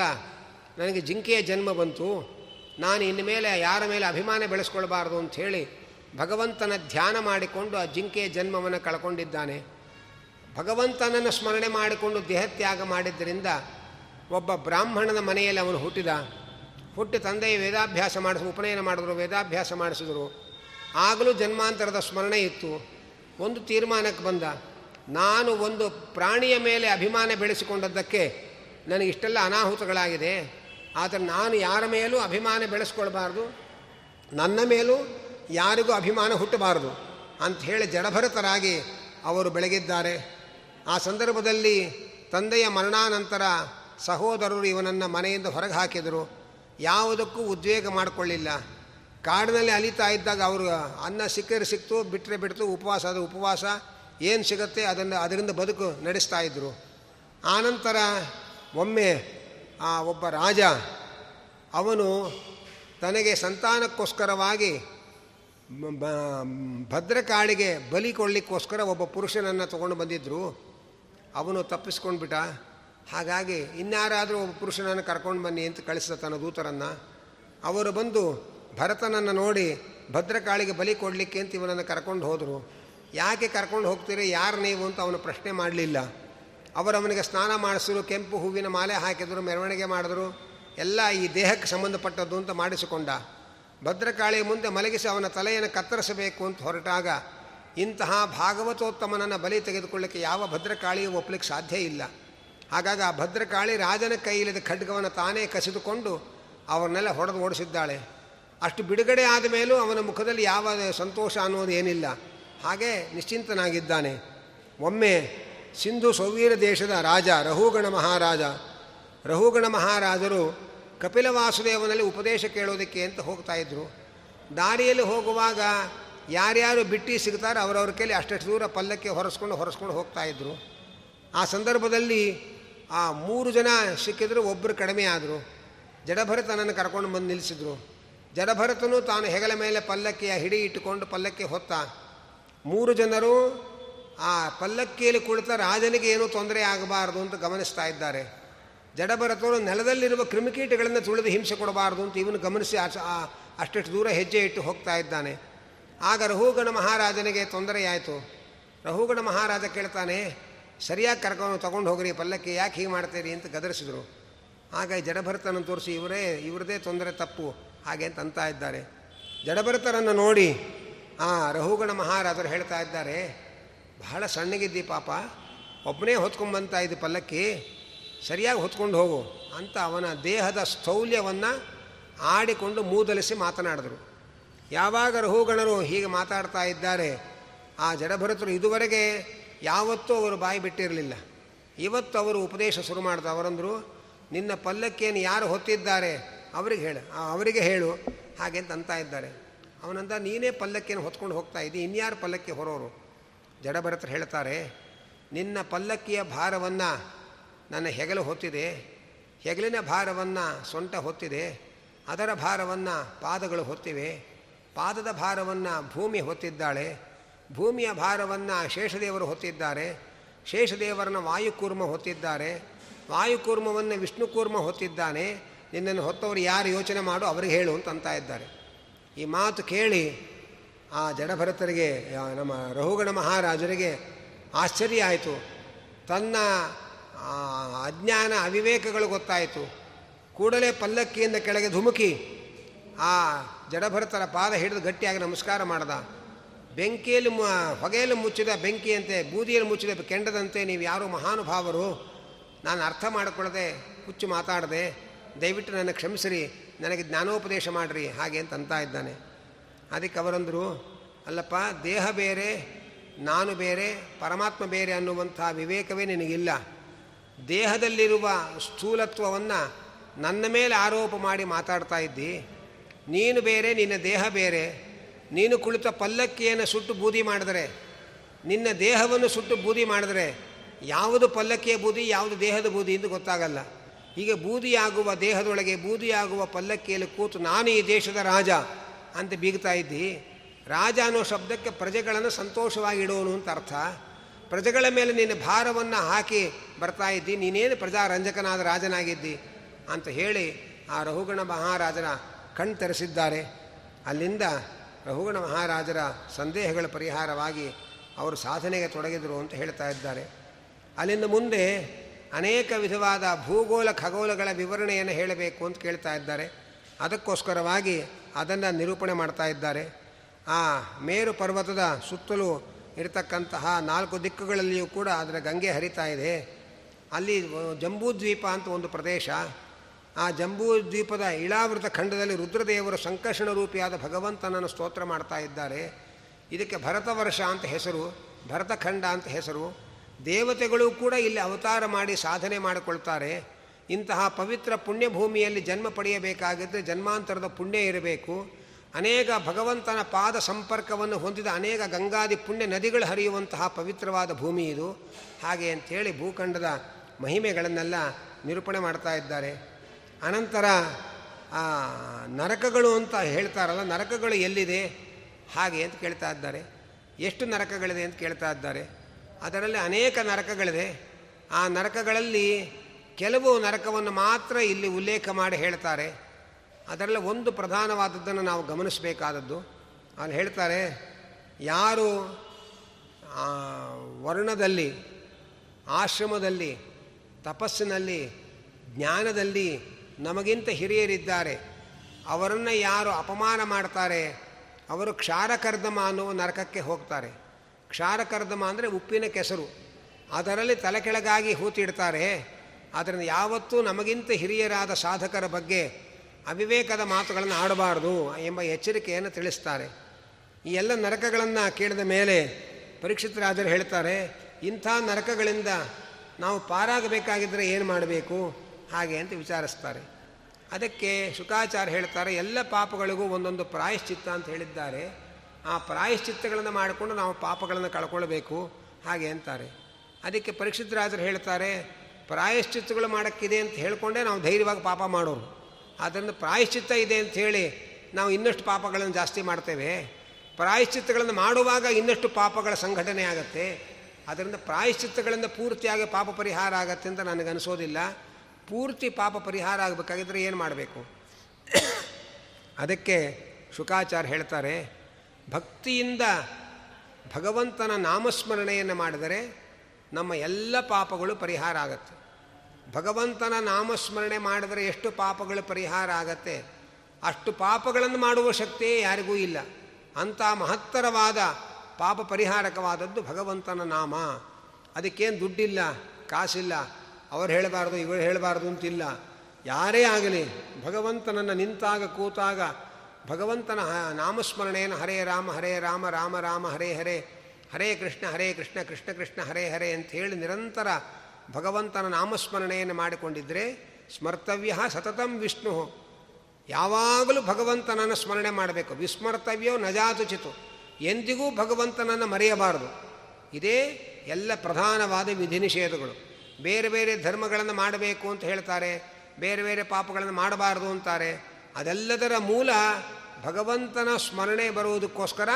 ನನಗೆ ಜಿಂಕೆಯ ಜನ್ಮ ಬಂತು. ನಾನು ಇನ್ನು ಮೇಲೆ ಯಾರ ಮೇಲೆ ಅಭಿಮಾನ ಬೆಳೆಸ್ಕೊಳ್ಬಾರ್ದು ಅಂಥೇಳಿ ಭಗವಂತನ ಧ್ಯಾನ ಮಾಡಿಕೊಂಡು ಆ ಜಿಂಕೆಯ ಜನ್ಮವನ್ನು ಕಳ್ಕೊಂಡಿದ್ದಾನೆ. ಭಗವಂತನನ್ನು ಸ್ಮರಣೆ ಮಾಡಿಕೊಂಡು ದೇಹತ್ಯಾಗ ಮಾಡಿದ್ದರಿಂದ ಒಬ್ಬ ಬ್ರಾಹ್ಮಣನ ಮನೆಯಲ್ಲಿ ಅವನು ಹುಟ್ಟಿದ. ಹುಟ್ಟಿ ತಂದೆಯ ವೇದಾಭ್ಯಾಸ ಮಾಡಿಸಿ, ಉಪನಯನ ಮಾಡಿದ್ರು, ವೇದಾಭ್ಯಾಸ ಮಾಡಿಸಿದ್ರು. ಆಗಲೂ ಜನ್ಮಾಂತರದ ಸ್ಮರಣೆ ಇತ್ತು. ಒಂದು ತೀರ್ಮಾನಕ್ಕೆ ಬಂದ. ನಾನು ಒಂದು ಪ್ರಾಣಿಯ ಮೇಲೆ ಅಭಿಮಾನ ಬೆಳೆಸಿಕೊಂಡದ್ದಕ್ಕೆ ನನಗೆ ಇಷ್ಟೆಲ್ಲ ಅನಾಹುತಗಳಾಗಿದೆ. ಆದರೆ ನಾನು ಯಾರ ಮೇಲೂ ಅಭಿಮಾನ ಬೆಳೆಸ್ಕೊಳ್ಬಾರ್ದು, ನನ್ನ ಮೇಲೂ ಯಾರಿಗೂ ಅಭಿಮಾನ ಹುಟ್ಟಬಾರದು ಅಂತ ಹೇಳಿ ಜಡಭರತರಾಗಿ ಅವರು ಬೆಳಗಿದ್ದಾರೆ. ಆ ಸಂದರ್ಭದಲ್ಲಿ ತಂದೆಯ ಮರಣಾನಂತರ ಸಹೋದರರು ಇವನನ್ನು ಮನೆಯಿಂದ ಹೊರಗೆ ಹಾಕಿದರು. ಯಾವುದಕ್ಕೂ ಉದ್ವೇಗ ಮಾಡಿಕೊಳ್ಳಿಲ್ಲ. ಕಾಡಿನಲ್ಲಿ ಅಲಿತಾ ಇದ್ದಾಗ ಅವರು ಅನ್ನ ಸಿಕ್ಕರೆ ಸಿಕ್ತು ಬಿಟ್ಟರೆ ಬಿಡ್ತು, ಉಪವಾಸ ಅದು ಉಪವಾಸ, ಏನು ಸಿಗುತ್ತೆ ಅದನ್ನು ಅದರಿಂದ ಬದುಕು ನಡೆಸ್ತಾ ಇದ್ದರು ಆನಂತರ ಒಮ್ಮೆ ಆ ಒಬ್ಬ ರಾಜ, ಅವನು ತನಗೆ ಸಂತಾನಕ್ಕೋಸ್ಕರವಾಗಿ ಭದ್ರಕಾಳಿಗೆ ಬಲಿ ಕೊಡಲಿಕ್ಕೋಸ್ಕರ ಒಬ್ಬ ಪುರುಷನನ್ನು ತಗೊಂಡು ಬಂದಿದ್ದರು ಅವನು ತಪ್ಪಿಸ್ಕೊಂಡ್ಬಿಟ್ಟ. ಹಾಗಾಗಿ ಇನ್ಯಾರಾದರೂ ಒಬ್ಬ ಪುರುಷನನ್ನು ಕರ್ಕೊಂಡು ಬನ್ನಿ ಅಂತ ಕಳಿಸಿದ ತನ್ನ ದೂತರನ್ನು. ಅವರು ಬಂದು ಭರತನನ್ನು ನೋಡಿ ಭದ್ರಕಾಳಿಗೆ ಬಲಿ ಕೊಡಲಿಕ್ಕೆ ಅಂತ ಇವನನ್ನು ಕರ್ಕೊಂಡು ಹೋದರು. ಯಾಕೆ ಕರ್ಕೊಂಡು ಹೋಗ್ತೀರಿ? ಯಾರು ನೀವು ಅಂತ ಅವನು ಪ್ರಶ್ನೆ ಮಾಡಲಿಲ್ಲ. ಅವರು ಅವನಿಗೆ ಸ್ನಾನ ಮಾಡಿಸಿದ್ರು, ಕೆಂಪು ಹೂವಿನ ಮಾಲೆ ಹಾಕಿದರು, ಮೆರವಣಿಗೆ ಮಾಡಿದ್ರು, ಎಲ್ಲ ಈ ದೇಹಕ್ಕೆ ಸಂಬಂಧಪಟ್ಟದ್ದು ಅಂತ ಮಾಡಿಸಿಕೊಂಡ. ಭದ್ರಕಾಳಿ ಮುಂದೆ ಮಲಗಿಸಿ ಅವನ ತಲೆಯನ್ನು ಕತ್ತರಿಸಬೇಕು ಅಂತ ಹೊರಟಾಗ, ಇಂತಹ ಭಾಗವತೋತ್ತಮನನ್ನು ಬಲಿ ತೆಗೆದುಕೊಳ್ಳಿಕ್ಕೆ ಯಾವ ಭದ್ರಕಾಳಿಯೂ ಒಪ್ಪಲಿಕ್ಕೆ ಸಾಧ್ಯ ಇಲ್ಲ. ಹಾಗಾಗಿ ಆ ಭದ್ರಕಾಳಿ ರಾಜನ ಕೈಯಿಲ್ಲದ ಖಡ್ಗವನ್ನು ತಾನೇ ಕಸಿದುಕೊಂಡು ಅವರನ್ನೆಲ್ಲ ಹೊಡೆದು ಓಡಿಸಿದ್ದಾಳೆ. ಅಷ್ಟು ಬಿಡುಗಡೆ ಆದ ಮೇಲೂ ಅವನ ಮುಖದಲ್ಲಿ ಯಾವ ಸಂತೋಷ ಅನ್ನೋದು ಏನಿಲ್ಲ. ಹಾಗೆ ನಿಶ್ಚಿಂತನಾಗಿದ್ದಾನೆ. ಒಮ್ಮೆ ಸಿಂಧು ಸೌವೀರ ದೇಶದ ರಾಜ ರಹುಗಣ ಮಹಾರಾಜ. ರಹುಗಣ ಮಹಾರಾಜರು ಕಪಿಲ ವಾಸುದೇವನಲ್ಲಿ ಉಪದೇಶ ಕೇಳೋದಕ್ಕೆ ಅಂತ ಹೋಗ್ತಾ ಇದ್ದರು ದಾರಿಯಲ್ಲಿ ಹೋಗುವಾಗ ಯಾರ್ಯಾರು ಬಿಟ್ಟು ಸಿಗ್ತಾರೋ ಅವರವ್ರ ಕೈಲಿ ಅಷ್ಟಷ್ಟು ದೂರ ಪಲ್ಲಕ್ಕೆ ಹೊರಸ್ಕೊಂಡು ಹೊರಸ್ಕೊಂಡು ಹೋಗ್ತಾ ಇದ್ದರು ಆ ಸಂದರ್ಭದಲ್ಲಿ ಆ ಮೂರು ಜನ ಸಿಕ್ಕಿದ್ರು ಒಬ್ಬರು ಕಡಿಮೆ ಆದರು. ಜಡಭರತನನ್ನು ಕರ್ಕೊಂಡು ಬಂದು ನಿಲ್ಲಿಸಿದ್ರು. ಜಡಭರತನು ತಾನು ಹೆಗಲ ಮೇಲೆ ಪಲ್ಲಕ್ಕಿಯ ಹಿಡಿ ಇಟ್ಟುಕೊಂಡು ಪಲ್ಲಕ್ಕಿ ಹೊತ್ತ. ಮೂರು ಜನರು ಆ ಪಲ್ಲಕ್ಕಿಯಲ್ಲಿ ಕುಳಿತ ರಾಜನಿಗೆ ಏನೂ ತೊಂದರೆ ಆಗಬಾರದು ಅಂತ ಗಮನಿಸ್ತಾ ಇದ್ದಾರೆ. ಜಡಭರತರು ನೆಲದಲ್ಲಿರುವ ಕ್ರಿಮಿಕೀಟಗಳನ್ನು ತುಳಿದು ಹಿಂಸೆ ಕೊಡಬಾರದು ಅಂತ ಇವನು ಗಮನಿಸಿ ಅಷ್ಟಷ್ಟು ದೂರ ಹೆಜ್ಜೆ ಇಟ್ಟು ಹೋಗ್ತಾ ಇದ್ದಾನೆ. ಆಗ ರಹುಗಣ ಮಹಾರಾಜನಿಗೆ ತೊಂದರೆಯಾಯಿತು. ರಹುಗಣ ಮಹಾರಾಜ ಕೇಳ್ತಾನೆ, ಸರಿಯಾಗಿ ಕರ್ಕೊಂಡು ತೊಗೊಂಡು ಹೋಗ್ರಿ ಪಲ್ಲಕ್ಕಿ, ಯಾಕೆ ಹೀಗೆ ಮಾಡ್ತೀರಿ? ಅಂತ ಗದರಿಸಿದರು. ಆಗ ಜಡಭರತನನ್ನು ತೋರಿಸಿ, ಇವರೇ, ಇವರದೇ ತೊಂದರೆ ತಪ್ಪು, ಹಾಗೆ ಅಂತ ಅಂತ ಇದ್ದಾರೆ. ಜಡಭರತರನ್ನು ನೋಡಿ ಆ ರಹುಗಣ ಮಹಾರಾಜರು ಹೇಳ್ತಾ ಇದ್ದಾರೆ ಬಹಳ ಸಣ್ಣಗಿದ್ದಿ ಪಾಪ. ಒಬ್ಬನೇ ಹೊತ್ಕೊಂಡ್ಬಂತ ಇದು ಪಲ್ಲಕ್ಕಿ. ಸರಿಯಾಗಿ ಹೊತ್ಕೊಂಡು ಹೋಗು ಅಂತ ಅವನ ದೇಹದ ಸ್ಥೌಲ್ಯವನ್ನು ಆಡಿಕೊಂಡು ಮೂದಲಿಸಿ ಮಾತನಾಡಿದರು. ಯಾವಾಗ ರಹುಗಣರು ಹೀಗೆ ಮಾತಾಡ್ತಾ ಇದ್ದಾರೆ. ಆ ಜಡಭರತರು ಇದುವರೆಗೆ ಯಾವತ್ತೂ ಅವರು ಬಾಯಿ ಬಿಟ್ಟಿರಲಿಲ್ಲ. ಇವತ್ತು ಅವರು ಉಪದೇಶ ಶುರು ಮಾಡ್ದ, ಅವರಂದರು, ನಿನ್ನ ಪಲ್ಲಕ್ಕಿಯನ್ನು ಯಾರು ಹೊತ್ತಿದ್ದಾರೆ? ಅವರಿಗೆ ಹೇಳು ಅವರಿಗೆ ಹೇಳು, ಹಾಗೆ ಅಂತ ಇದ್ದಾರೆ. ಅವನಂತ ನೀನೇ ಪಲ್ಲಕ್ಕಿಯನ್ನು ಹೊತ್ಕೊಂಡು ಹೋಗ್ತಾ ಇನ್ಯಾರು ಪಲ್ಲಕ್ಕಿ ಹೊರೋರು? ಜಡಭರತರು ಹೇಳ್ತಾರೆ, ನಿನ್ನ ಪಲ್ಲಕ್ಕಿಯ ಭಾರವನ್ನು ನನ್ನ ಹೆಗಲು ಹೊತ್ತಿದೆ, ಹೆಗಲಿನ ಭಾರವನ್ನು ಸೊಂಟ ಹೊತ್ತಿದೆ, ಅದರ ಭಾರವನ್ನು ಪಾದಗಳು ಹೊತ್ತಿವೆ, ಪಾದದ ಭಾರವನ್ನು ಭೂಮಿ ಹೊತ್ತಿದ್ದಾಳೆ, ಭೂಮಿಯ ಭಾರವನ್ನು ಶೇಷದೇವರು ಹೊತ್ತಿದ್ದಾರೆ ಶೇಷದೇವರನ್ನ ವಾಯುಕೂರ್ಮ ಹೊತ್ತಿದ್ದಾರೆ, ವಾಯುಕೂರ್ಮವನ್ನು ವಿಷ್ಣುಕೂರ್ಮ ಹೊತ್ತಿದ್ದಾನೆ, ನಿನ್ನನ್ನು ಹೊತ್ತವರು ಯಾರು ಯೋಚನೆ ಮಾಡು ಅವ್ರಿಗೆ ಹೇಳು ಅಂತ ಇದ್ದಾರೆ. ಈ ಮಾತು ಕೇಳಿ ಆ ಜಡಭರತರಿಗೆ ನಮ್ಮ ರಹುಗಣ ಮಹಾರಾಜರಿಗೆ ಆಶ್ಚರ್ಯ ಆಯಿತು. ತನ್ನ ಅಜ್ಞಾನ ಅವಿವೇಕಗಳು ಗೊತ್ತಾಯಿತು. ಕೂಡಲೇ ಪಲ್ಲಕ್ಕಿಯಿಂದ ಕೆಳಗೆ ಧುಮುಕಿ, ಆ ಜಡಭರತರ ಪಾದ ಹಿಡಿದು ಗಟ್ಟಿಯಾಗಿ ನಮಸ್ಕಾರ ಮಾಡ್ದ. ಬೆಂಕಿಯಲ್ಲಿ ಹೊಗೆಯಲ್ಲಿ ಮುಚ್ಚಿದ ಬೆಂಕಿಯಂತೆ, ಬೂದಿಯಲ್ಲಿ ಮುಚ್ಚಿದ ಕೆಂಡದಂತೆ ನೀವು ಯಾರು ಮಹಾನುಭಾವರು, ನಾನು ಅರ್ಥ ಮಾಡಿಕೊಳ್ಳದೆ ಹುಚ್ಚು ಮಾತಾಡದೆ, ದಯವಿಟ್ಟು ನನ್ನ ಕ್ಷಮಿಸಿರಿ, ನನಗೆ ಜ್ಞಾನೋಪದೇಶ ಮಾಡಿರಿ, ಹಾಗೆ ಅಂತ ಅಂತ ಇದ್ದಾನೆ. ಅದಕ್ಕೆ ಅವರಂದರು, ಅಲ್ಲಪ್ಪ, ದೇಹ ಬೇರೆ, ನಾನು ಬೇರೆ, ಪರಮಾತ್ಮ ಬೇರೆ ಅನ್ನುವಂಥ ವಿವೇಕವೇ ನಿನಗಿಲ್ಲ. ದೇಹದಲ್ಲಿರುವ ಸ್ಥೂಲತ್ವವನ್ನು ನನ್ನ ಮೇಲೆ ಆರೋಪ ಮಾಡಿ ಮಾತಾಡ್ತಾ ಇದ್ದಿ. ನೀನು ಬೇರೆ, ನಿನ್ನ ದೇಹ ಬೇರೆ. ನೀನು ಕುಳಿತ ಪಲ್ಲಕ್ಕಿಯನ್ನು ಸುಟ್ಟು ಬೂದಿ ಮಾಡಿದರೆ, ನಿನ್ನ ದೇಹವನ್ನು ಸುಟ್ಟು ಬೂದಿ ಮಾಡಿದರೆ ಯಾವುದು ಪಲ್ಲಕ್ಕಿಯ ಬೂದಿ, ಯಾವುದು ದೇಹದ ಬೂದಿ ಎಂದು ಗೊತ್ತಾಗಲ್ಲ. ಹೀಗೆ ಬೂದಿಯಾಗುವ ದೇಹದೊಳಗೆ ಬೂದಿಯಾಗುವ ಪಲ್ಲಕ್ಕಿಯಲ್ಲಿ ಕೂತು ನಾನು ಈ ದೇಶದ ರಾಜ. ಅಂತ ಬೀಗ್ತಾ ಇದ್ದಿ. ರಾಜ ಅನ್ನೋ ಶಬ್ದಕ್ಕೆ ಪ್ರಜೆಗಳನ್ನು ಸಂತೋಷವಾಗಿ ಇಡೋನು ಅಂತ ಅರ್ಥ. ಪ್ರಜೆಗಳ ಮೇಲೆ ನಿನ್ನ ಭಾರವನ್ನು ಹಾಕಿ ಬರ್ತಾ ಇದ್ದಿ. ನೀನೇನು ಪ್ರಜಾರಂಜಕನಾದ ರಾಜನಾಗಿದ್ದಿ ಅಂತ ಹೇಳಿ ಆ ರಹುಗಣ ಮಹಾರಾಜನ ಕಣ್ ತರಿಸಿದ್ದಾರೆ. ಅಲ್ಲಿಂದ ರಹುಗಣ ಮಹಾರಾಜರ ಸಂದೇಹಗಳ ಪರಿಹಾರವಾಗಿ ಅವರು ಸಾಧನೆಗೆ ತೊಡಗಿದರು ಅಂತ ಹೇಳ್ತಾ ಇದ್ದಾರೆ. ಅಲ್ಲಿಂದ ಮುಂದೆ ಅನೇಕ ವಿಧವಾದ ಭೂಗೋಳ ಖಗೋಲಗಳ ವಿವರಣೆಯನ್ನು ಹೇಳಬೇಕು ಅಂತ ಕೇಳ್ತಾ ಇದ್ದಾರೆ. ಅದಕ್ಕೋಸ್ಕರವಾಗಿ ಅದನ್ನು ನಿರೂಪಣೆ ಮಾಡ್ತಾ ಇದ್ದಾರೆ. ಆ ಮೇರು ಪರ್ವತದ ಸುತ್ತಲೂ ಇರತಕ್ಕಂತಹ ನಾಲ್ಕು ದಿಕ್ಕುಗಳಲ್ಲಿಯೂ ಕೂಡ ಅದರ ಗಂಗೆ ಹರಿತಾ ಇದೆ. ಅಲ್ಲಿ ಜಂಬೂದ್ವೀಪ ಅಂತ ಒಂದು ಪ್ರದೇಶ. ಆ ಜಂಬೂ ದ್ವೀಪದ ಇಳಾವೃತ ಖಂಡದಲ್ಲಿ ರುದ್ರದೇವರು ಸಂಕರ್ಷಣ ರೂಪಿಯಾದ ಭಗವಂತನನ್ನು ಸ್ತೋತ್ರ ಮಾಡ್ತಾ ಇದ್ದಾರೆ. ಇದಕ್ಕೆ ಭರತ ವರ್ಷ ಅಂತ ಹೆಸರು, ಭರತಖಂಡ ಅಂತ ಹೆಸರು. ದೇವತೆಗಳು ಕೂಡ ಇಲ್ಲಿ ಅವತಾರ ಮಾಡಿ ಸಾಧನೆ ಮಾಡಿಕೊಳ್ತಾರೆ. ಇಂತಹ ಪವಿತ್ರ ಪುಣ್ಯಭೂಮಿಯಲ್ಲಿ ಜನ್ಮ ಪಡೆಯಬೇಕಾಗಿದ್ದರೆ ಜನ್ಮಾಂತರದ ಪುಣ್ಯ ಇರಬೇಕು. ಅನೇಕ ಭಗವಂತನ ಪಾದ ಸಂಪರ್ಕವನ್ನು ಹೊಂದಿದ ಅನೇಕ ಗಂಗಾದಿ ಪುಣ್ಯ ನದಿಗಳು ಹರಿಯುವಂತಹ ಪವಿತ್ರವಾದ ಭೂಮಿ ಇದು. ಹಾಗೆ ಅಂಥೇಳಿ ಭೂಖಂಡದ ಮಹಿಮೆಗಳನ್ನೆಲ್ಲ ನಿರೂಪಣೆ ಮಾಡ್ತಾ ಇದ್ದಾರೆ. ಅನಂತರ ನರಕಗಳು ಅಂತ ಹೇಳ್ತಾರಲ್ಲ, ನರಕಗಳು ಎಲ್ಲಿದೆ? ಹಾಗೆ ಅಂತ ಕೇಳ್ತಾ ಇದ್ದಾರೆ. ಎಷ್ಟು ನರಕಗಳಿದೆ ಅಂತ ಕೇಳ್ತಾ ಇದ್ದಾರೆ. ಅದರಲ್ಲಿ ಅನೇಕ ನರಕಗಳಿದೆ. ಆ ನರಕಗಳಲ್ಲಿ ಕೆಲವು ನರಕವನ್ನು ಮಾತ್ರ ಇಲ್ಲಿ ಉಲ್ಲೇಖ ಮಾಡಿ ಹೇಳ್ತಾರೆ. ಅದರಲ್ಲಿ ಒಂದು ಪ್ರಧಾನವಾದದ್ದನ್ನು ನಾವು ಗಮನಿಸಬೇಕಾದದ್ದು. ಅಲ್ಲಿ ಹೇಳ್ತಾರೆ, ಯಾರು ವರ್ಣದಲ್ಲಿ, ಆಶ್ರಮದಲ್ಲಿ, ತಪಸ್ಸಿನಲ್ಲಿ, ಜ್ಞಾನದಲ್ಲಿ ನಮಗಿಂತ ಹಿರಿಯರಿದ್ದಾರೆ. ಅವರನ್ನು ಯಾರು ಅಪಮಾನ ಮಾಡ್ತಾರೆ? ಅವರು ಕ್ಷಾರಕರ್ದಮ ಅನ್ನುವ ನರಕಕ್ಕೆ ಹೋಗ್ತಾರೆ. ಕ್ಷಾರಕರ್ದಮ ಅಂದರೆ ಉಪ್ಪಿನ ಕೆಸರು. ಅದರಲ್ಲಿ ತಲೆಕೆಳಗಾಗಿ ಹೂತಿಡ್ತಾರೆ. ಆದ್ದರಿಂದ ಯಾವತ್ತೂ ನಮಗಿಂತ ಹಿರಿಯರಾದ ಸಾಧಕರ ಬಗ್ಗೆ ಅವಿವೇಕದ ಮಾತುಗಳನ್ನು ಆಡಬಾರದು ಎಂಬ ಎಚ್ಚರಿಕೆಯನ್ನು ತಿಳಿಸ್ತಾರೆ. ಈ ಎಲ್ಲ ನರಕಗಳನ್ನು ಕೇಳಿದ ಮೇಲೆ ಪರೀಕ್ಷಿತರಾದರು ಹೇಳ್ತಾರೆ, ಇಂಥ ನರಕಗಳಿಂದ ನಾವು ಪಾರಾಗಬೇಕಾಗಿದ್ದರೆ ಏನು ಮಾಡಬೇಕು? ಹಾಗೆ ಅಂತ ವಿಚಾರಿಸ್ತಾರೆ. ಅದಕ್ಕೆ ಶುಕಾಚಾರ ಹೇಳ್ತಾರೆ, ಎಲ್ಲ ಪಾಪಗಳಿಗೂ ಒಂದೊಂದು ಪ್ರಾಯಶ್ಚಿತ್ತ ಅಂತ ಹೇಳಿದ್ದಾರೆ. ಆ ಪ್ರಾಯಶ್ಚಿತ್ತಗಳನ್ನು ಮಾಡಿಕೊಂಡು ನಾವು ಪಾಪಗಳನ್ನು ಕಳ್ಕೊಳ್ಬೇಕು. ಹಾಗೆ ಅಂತಾರೆ. ಅದಕ್ಕೆ ಪರೀಕ್ಷಿತರಾಜರು ಹೇಳ್ತಾರೆ ಪ್ರಾಯಶ್ಚಿತ್ತಗಳು ಮಾಡೋಕ್ಕಿದೆ ಅಂತ ಹೇಳಿಕೊಂಡೇ ನಾವು ಧೈರ್ಯವಾಗಿ ಪಾಪ ಮಾಡೋರು. ಆದ್ದರಿಂದ ಪ್ರಾಯಶ್ಚಿತ್ತ ಇದೆ ಅಂತ ಹೇಳಿ ನಾವು ಇನ್ನಷ್ಟು ಪಾಪಗಳನ್ನು ಜಾಸ್ತಿ ಮಾಡ್ತೇವೆ. ಪ್ರಾಯಶ್ಚಿತ್ತಗಳನ್ನು ಮಾಡುವಾಗ ಇನ್ನಷ್ಟು ಪಾಪಗಳ ಸಂಘಟನೆ ಆಗುತ್ತೆ. ಅದರಿಂದ ಪ್ರಾಯಶ್ಚಿತ್ತಗಳಿಂದ ಪೂರ್ತಿಯಾಗಿ ಪಾಪ ಪರಿಹಾರ ಆಗತ್ತೆ ಅಂತ ನನಗನ್ನಿಸೋದಿಲ್ಲ ಪೂರ್ತಿ ಪಾಪ ಪರಿಹಾರ ಆಗಬೇಕಾಗಿದ್ದರೆ ಏನು ಮಾಡಬೇಕು? ಅದಕ್ಕೆ ಶುಕಾಚಾರ್ಯ ಹೇಳ್ತಾರೆ, ಭಕ್ತಿಯಿಂದ ಭಗವಂತನ ನಾಮಸ್ಮರಣೆಯನ್ನು ಮಾಡಿದರೆ ನಮ್ಮ ಎಲ್ಲ ಪಾಪಗಳು ಪರಿಹಾರ ಆಗತ್ತೆ. ಭಗವಂತನ ನಾಮಸ್ಮರಣೆ ಮಾಡಿದರೆ ಎಷ್ಟು ಪಾಪಗಳು ಪರಿಹಾರ ಆಗತ್ತೆ? ಅಷ್ಟು ಪಾಪಗಳನ್ನು ಮಾಡುವ ಶಕ್ತಿಯೇ ಯಾರಿಗೂ ಇಲ್ಲ. ಅಂಥ ಮಹತ್ತರವಾದ ಪಾಪ ಪರಿಹಾರಕವಾದದ್ದು ಭಗವಂತನ ನಾಮ. ಅದಕ್ಕೇನು ದುಡ್ಡಿಲ್ಲ, ಕಾಸಿಲ್ಲ, ಅವ್ರು ಹೇಳಬಾರ್ದು, ಇವರು ಹೇಳಬಾರ್ದು ಅಂತಿಲ್ಲ. ಯಾರೇ ಆಗಲಿ, ಭಗವಂತನನ್ನು ನಿಂತಾಗ, ಕೂತಾಗ, ಭಗವಂತನ ನಾಮಸ್ಮರಣೆಯನ್ನು ಹರೇ ರಾಮ ಹರೇ ರಾಮ ರಾಮ ರಾಮ, ಹರೇ ಹರೇ ಹರೇ ಕೃಷ್ಣ ಹರೇ ಕೃಷ್ಣ ಕೃಷ್ಣ ಕೃಷ್ಣ, ಹರೇ ಹರೇ ಅಂತ ಹೇಳಿ ನಿರಂತರ ಭಗವಂತನ ನಾಮಸ್ಮರಣೆಯನ್ನು ಮಾಡಿಕೊಂಡಿದ್ದರೆ ಸ್ಮರ್ತವ್ಯ ಸತತಂ ವಿಷ್ಣು. ಯಾವಾಗಲೂ ಭಗವಂತನನ್ನು ಸ್ಮರಣೆ ಮಾಡಬೇಕು. ವಿಸ್ಮರ್ತವ್ಯೋ ನಜಾತುಚಿತು ಎಂದಿಗೂ ಭಗವಂತನನ್ನು ಮರೆಯಬಾರದು. ಇದೇ ಎಲ್ಲ ಪ್ರಧಾನವಾದ ವಿಧಿ ನಿಷೇಧಗಳು. ಬೇರೆ ಬೇರೆ ಧರ್ಮಗಳನ್ನು ಮಾಡಬೇಕು ಅಂತ ಹೇಳ್ತಾರೆ. ಬೇರೆ ಬೇರೆ ಪಾಪಗಳನ್ನು ಮಾಡಬಾರದು ಅಂತಾರೆ. ಅದೆಲ್ಲದರ ಮೂಲ ಭಗವಂತನ ಸ್ಮರಣೆ ಬರುವುದಕ್ಕೋಸ್ಕರ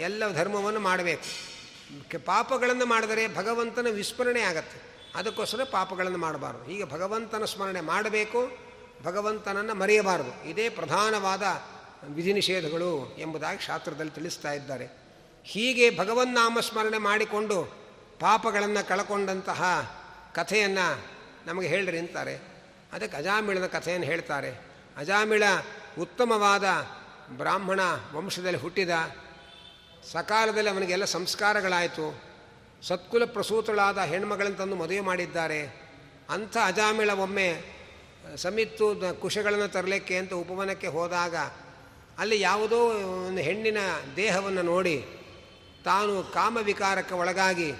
ಎಲ್ಲ ಧರ್ಮವನ್ನು ಮಾಡಬೇಕು. ಪಾಪಗಳನ್ನು ಮಾಡಿದರೆ ಭಗವಂತನ ವಿಸ್ಮರಣೆ ಆಗತ್ತೆ. ಅದಕ್ಕೋಸ್ಕರ ಪಾಪಗಳನ್ನು ಮಾಡಬಾರ್ದು. ಹೀಗೆ ಭಗವಂತನ ಸ್ಮರಣೆ ಮಾಡಬೇಕು, ಭಗವಂತನನ್ನು ಮರೆಯಬಾರದು. ಇದೇ ಪ್ರಧಾನವಾದ ವಿಧಿ ನಿಷೇಧಗಳು ಎಂಬುದಾಗಿ ಶಾಸ್ತ್ರದಲ್ಲಿ ತಿಳಿಸ್ತಾ ಇದ್ದಾರೆ. ಹೀಗೆ ಭಗವನ್ನಾಮ ಸ್ಮರಣೆ ಮಾಡಿಕೊಂಡು ಪಾಪಗಳನ್ನು ಕಳಕೊಂಡಂತಹ ಕಥೆಯನ್ನು ನಮಗೆ ಹೇಳ್ರಿ ಅಂತಾರೆ. ಅದಕ್ಕೆ ಅಜಾಮಿಳನ ಕಥೆಯನ್ನು ಹೇಳ್ತಾರೆ. ಅಜಾಮಿಳ ಉತ್ತಮವಾದ ಬ್ರಾಹ್ಮಣ ವಂಶದಲ್ಲಿ ಹುಟ್ಟಿದ, ಸಕಾಲದಲ್ಲಿ ಅವನಿಗೆಲ್ಲ ಸಂಸ್ಕಾರಗಳಾಯಿತು. ಸತ್ಕುಲ ಪ್ರಸೂತಳಾದ ಹೆಣ್ಮಗಳನ್ನು ತಂದು ಮದುವೆ ಮಾಡಿದ್ದಾರೆ. ಅಂಥ ಅಜಾಮಿಳ ಒಮ್ಮೆ ಸಮಿತ್ತು ಕುಶಗಳನ್ನು ತರಲಿಕ್ಕೆ ಅಂತ ಉಪವನಕ್ಕೆ ಹೋದಾಗ ಅಲ್ಲಿ ಯಾವುದೋ ಒಂದು ಹೆಣ್ಣಿನ ದೇಹವನ್ನು ನೋಡಿ ತಾನು ಕಾಮವಿಕಾರಕ್ಕೆ ಒಳಗಾಗಿ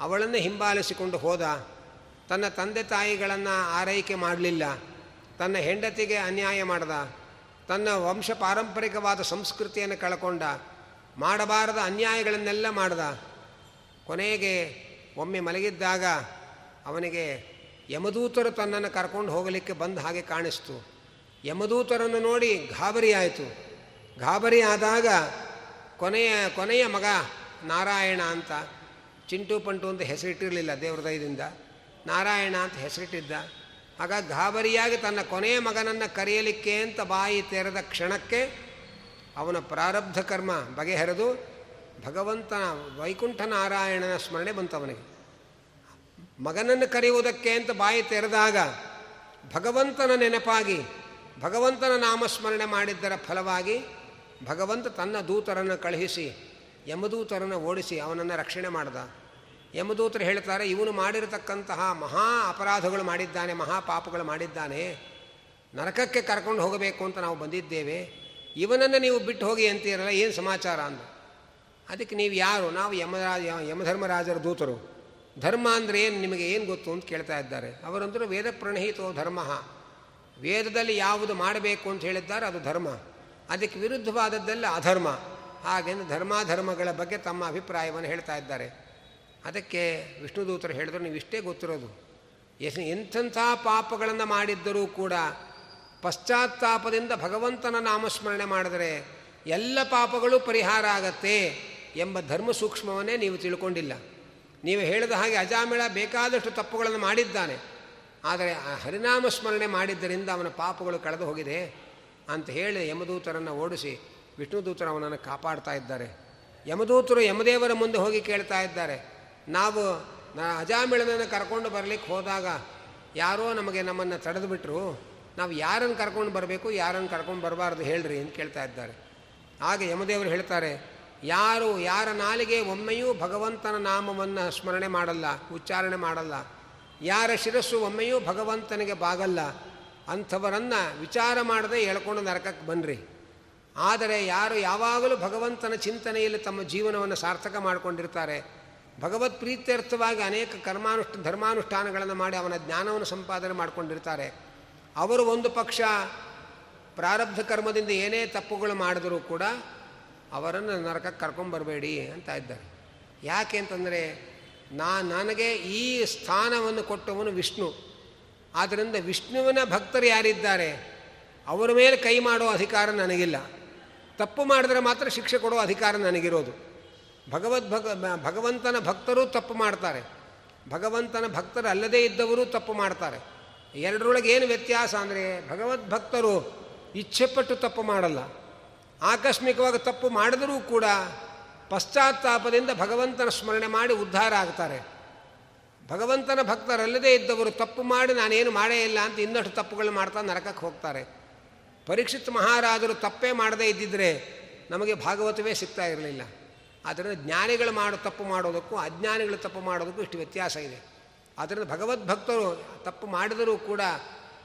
ಅವಳನ್ನು ಹಿಂಬಾಲಿಸಿಕೊಂಡು ಹೋದ. ತನ್ನ ತಂದೆ ತಾಯಿಗಳನ್ನು ಆರೈಕೆ ಮಾಡಲಿಲ್ಲ. ತನ್ನ ಹೆಂಡತಿಗೆ ಅನ್ಯಾಯ ಮಾಡ್ದ. ತನ್ನ ವಂಶ ಪಾರಂಪರಿಕವಾದ ಸಂಸ್ಕೃತಿಯನ್ನು ಕಳ್ಕೊಂಡ. ಮಾಡಬಾರದ ಅನ್ಯಾಯಗಳನ್ನೆಲ್ಲ ಮಾಡ್ದ. ಕೊನೆಗೆ ಒಮ್ಮೆ ಮಲಗಿದ್ದಾಗ ಅವನಿಗೆ ಯಮದೂತರು ತನ್ನನ್ನು ಕರ್ಕೊಂಡು ಹೋಗಲಿಕ್ಕೆ ಬಂದ ಹಾಗೆ ಕಾಣಿಸ್ತು. ಯಮದೂತರನ್ನು ನೋಡಿ ಗಾಬರಿ ಆಯಿತು. ಗಾಬರಿ ಆದಾಗ ಕೊನೆಯ ಕೊನೆಯ ಮಗ ನಾರಾಯಣ ಅಂತ ಚಿಂಟು ಪಂಟು ಅಂತ ಹೆಸರಿಟ್ಟಿರಲಿಲ್ಲ ದೇವ್ರ ದಯದಿಂದ. ನಾರಾಯಣ ಅಂತ ಹೆಸರಿಟ್ಟಿದ್ದ. ಆಗ ಗಾಬರಿಯಾಗಿ ತನ್ನ ಕೊನೆಯ ಮಗನನ್ನು ಕರೆಯಲಿಕ್ಕೆ ಅಂತ ಬಾಯಿ ತೆರೆದ ಕ್ಷಣಕ್ಕೆ ಅವನ ಪ್ರಾರಬ್ಧ ಕರ್ಮ ಬಗೆಹರಿದು ಭಗವಂತನ ವೈಕುಂಠ ನಾರಾಯಣನ ಸ್ಮರಣೆ ಬಂತು ಅವನಿಗೆ ಮಗನನ್ನು ಕರೆಯುವುದಕ್ಕೆ ಅಂತ ಬಾಯಿ ತೆರೆದಾಗ ಭಗವಂತನ ನೆನಪಾಗಿ, ಭಗವಂತನ ನಾಮಸ್ಮರಣೆ ಮಾಡಿದ್ದರ ಫಲವಾಗಿ ಭಗವಂತ ತನ್ನ ದೂತರನ್ನು ಕಳುಹಿಸಿ, ಯಮದೂತರನ್ನು ಓಡಿಸಿ ಅವನನ್ನು ರಕ್ಷಣೆ ಮಾಡ್ದ. ಯಮದೂತರು ಹೇಳ್ತಾರೆ, ಇವನು ಮಾಡಿರತಕ್ಕಂತಹ ಮಹಾ ಅಪರಾಧಗಳು ಮಾಡಿದ್ದಾನೆ, ಮಹಾ ಪಾಪಗಳು ಮಾಡಿದ್ದಾನೆ. ನರಕಕ್ಕೆ ಕರ್ಕೊಂಡು ಹೋಗಬೇಕು ಅಂತ ನಾವು ಬಂದಿದ್ದೇವೆ. ಇವನನ್ನು ನೀವು ಬಿಟ್ಟು ಹೋಗಿ ಅಂತೀರಲ್ಲ, ಏನು ಸಮಾಚಾರ? ಅಂದ. ಅದಕ್ಕೆ ನೀವು ಯಾರು? ನಾವು ಯಮರಾಜ ಯಮಧರ್ಮರಾಜರ ದೂತರು. ಧರ್ಮ ಅಂದರೆ ಏನು? ನಿಮಗೆ ಏನು ಗೊತ್ತು ಅಂತ ಕೇಳ್ತಾ ಇದ್ದಾರೆ. ಅವರಂದರು ವೇದ ಪ್ರಣಹಿತೋ ಧರ್ಮ. ವೇದದಲ್ಲಿ ಯಾವುದು ಮಾಡಬೇಕು ಅಂತ ಹೇಳಿದ್ದಾರೆ, ಅದು ಧರ್ಮ. ಅದಕ್ಕೆ ವಿರುದ್ಧವಾದದ್ದೆಲ್ಲ ಅಧರ್ಮ. ಹಾಗೆಂದು ಧರ್ಮಾಧರ್ಮಗಳ ಬಗ್ಗೆ ತಮ್ಮ ಅಭಿಪ್ರಾಯವನ್ನು ಹೇಳ್ತಾ ಇದ್ದಾರೆ. ಅದಕ್ಕೆ ವಿಷ್ಣುದೂತರು ಹೇಳಿದ್ರು, ನೀವು ಇಷ್ಟೇ ಗೊತ್ತಿರೋದು. ಎಸ್ ಎಂಥ ಪಾಪಗಳನ್ನು ಮಾಡಿದ್ದರೂ ಕೂಡ ಪಶ್ಚಾತ್ತಾಪದಿಂದ ಭಗವಂತನ ನಾಮಸ್ಮರಣೆ ಮಾಡಿದರೆ ಎಲ್ಲ ಪಾಪಗಳು ಪರಿಹಾರ ಆಗತ್ತೆ. ಎಂಬ ಧರ್ಮ ಸೂಕ್ಷ್ಮವನ್ನೇ ನೀವು ತಿಳ್ಕೊಂಡಿಲ್ಲ. ನೀವು ಹೇಳಿದ ಹಾಗೆ ಅಜಾಮಿಳ ಬೇಕಾದಷ್ಟು ತಪ್ಪುಗಳನ್ನು ಮಾಡಿದ್ದಾನೆ. ಆದರೆ ಆ ಹರಿನಾಮ ಸ್ಮರಣೆ ಮಾಡಿದ್ದರಿಂದ ಅವನ ಪಾಪಗಳು ಕಳೆದು ಹೋಗಿದೆ ಅಂತ ಹೇಳಿ ಯಮದೂತರನ್ನು ಓಡಿಸಿ ವಿಷ್ಣುದೂತರು ಅವನನ್ನು ಕಾಪಾಡ್ತಾ ಇದ್ದಾರೆ. ಯಮದೂತರು ಯಮದೇವರ ಮುಂದೆ ಹೋಗಿ ಕೇಳ್ತಾ ಇದ್ದಾರೆ. ನಾವು ಅಜಾಮಿಳನನ್ನು ಕರ್ಕೊಂಡು ಬರಲಿಕ್ಕೆ ಹೋದಾಗ ಯಾರೋ ನಮಗೆ ನಮ್ಮನ್ನು ತಡೆದು ಬಿಟ್ಟರು ನಾವು ಯಾರನ್ನು ಕರ್ಕೊಂಡು ಬರಬೇಕು, ಯಾರನ್ನು ಕರ್ಕೊಂಡು ಬರಬಾರ್ದು ಹೇಳ್ರಿ ಅಂತ ಕೇಳ್ತಾ ಇದ್ದಾರೆ. ಆಗ ಯಮದೇವರು ಹೇಳ್ತಾರೆ ಯಾರು, ಯಾರ ನಾಲಿಗೆ ಒಮ್ಮೆಯೂ ಭಗವಂತನ ನಾಮವನ್ನು ಸ್ಮರಣೆ ಮಾಡಲ್ಲ, ಉಚ್ಚಾರಣೆ ಮಾಡಲ್ಲ, ಯಾರ ಶಿರಸ್ಸು ಒಮ್ಮೆಯೂ ಭಗವಂತನಿಗೆ ಬಾಗಲ್ಲ, ಅಂಥವರನ್ನು ವಿಚಾರ ಮಾಡದೆ ಹೇಳ್ಕೊಂಡು ನರಕಕ್ಕೆ ಬನ್ನಿರಿ ಆದರೆ ಯಾರು ಯಾವಾಗಲೂ ಭಗವಂತನ ಚಿಂತನೆಯಲ್ಲಿ ತಮ್ಮ ಜೀವನವನ್ನು ಸಾರ್ಥಕ ಮಾಡಿಕೊಂಡಿರ್ತಾರೆ, ಭಗವತ್ ಪ್ರೀತ್ಯರ್ಥವಾಗಿ ಅನೇಕ ಕರ್ಮಾನುಷ್ಠ, ಧರ್ಮಾನುಷ್ಠಾನಗಳನ್ನು ಮಾಡಿ ಅವನ ಜ್ಞಾನವನ್ನು ಸಂಪಾದನೆ ಮಾಡಿಕೊಂಡಿರ್ತಾರೆ. ಅವರು ಒಂದು ಪಕ್ಷ ಪ್ರಾರಬ್ಧ ಕರ್ಮದಿಂದ ಏನೇ ತಪ್ಪುಗಳು ಮಾಡಿದರೂ ಕೂಡ ಅವರನ್ನು ನರಕಕ್ಕೆ ಕರ್ಕೊಂಬರಬೇಡಿ ಅಂತ ಇದ್ದಾರೆ. ಯಾಕೆ ಅಂತಂದರೆ, ನಾ ನನಗೆ ಈ ಸ್ಥಾನವನ್ನು ಕೊಟ್ಟವನು ವಿಷ್ಣು. ಆದ್ದರಿಂದ ವಿಷ್ಣುವಿನ ಭಕ್ತರು ಯಾರಿದ್ದಾರೆ? ಅವರ ಮೇಲೆ ಕೈ ಮಾಡೋ ಅಧಿಕಾರ ನನಗಿಲ್ಲ. ತಪ್ಪು ಮಾಡಿದ್ರೆ ಮಾತ್ರ ಶಿಕ್ಷೆ ಕೊಡೋ ಅಧಿಕಾರ ನನಗಿರೋದು. ಭಗವದ್ ಭಗ, ಭಗವಂತನ ಭಕ್ತರು ತಪ್ಪು ಮಾಡ್ತಾರೆ. ಭಗವಂತನ ಭಕ್ತರು ಅಲ್ಲದೇ ಇದ್ದವರು ತಪ್ಪು ಮಾಡ್ತಾರೆ. ಎರಡರೊಳಗೆ ಏನು ವ್ಯತ್ಯಾಸ ಅಂದರೆ ಭಗವದ್ಭಕ್ತರು ಇಚ್ಛೆಪಟ್ಟು ತಪ್ಪು ಮಾಡಲ್ಲ. ಆಕಸ್ಮಿಕವಾಗಿ ತಪ್ಪು ಮಾಡಿದರೂ ಕೂಡ ಪಶ್ಚಾತ್ತಾಪದಿಂದ ಭಗವಂತನ ಸ್ಮರಣೆ ಮಾಡಿ ಉದ್ಧಾರ ಆಗ್ತಾರೆ. ಭಗವಂತನ ಭಕ್ತರಲ್ಲದೇ ಇದ್ದವರು ತಪ್ಪು ಮಾಡಿ ನಾನೇನು ಮಾಡೇ ಇಲ್ಲ ಅಂತ ಇನ್ನಷ್ಟು ತಪ್ಪುಗಳು ಮಾಡ್ತಾ ನರಕಕ್ಕೆ ಹೋಗ್ತಾರೆ. ಪರೀಕ್ಷಿತ್ ಮಹಾರಾಜರು ತಪ್ಪೇ ಮಾಡದೇ ಇದ್ದಿದ್ದರೆ ನಮಗೆ ಭಾಗವತವೇ ಸಿಗ್ತಾ ಇರಲಿಲ್ಲ. ಆದ್ದರಿಂದ ಜ್ಞಾನಿಗಳು ಮಾಡೋ ತಪ್ಪು ಮಾಡೋದಕ್ಕೂ ಅಜ್ಞಾನಿಗಳು ತಪ್ಪು ಮಾಡೋದಕ್ಕೂ ಇಷ್ಟು ವ್ಯತ್ಯಾಸ ಇದೆ. ಆದ್ದರಿಂದ ಭಗವದ್ಭಕ್ತರು ತಪ್ಪು ಮಾಡಿದರೂ ಕೂಡ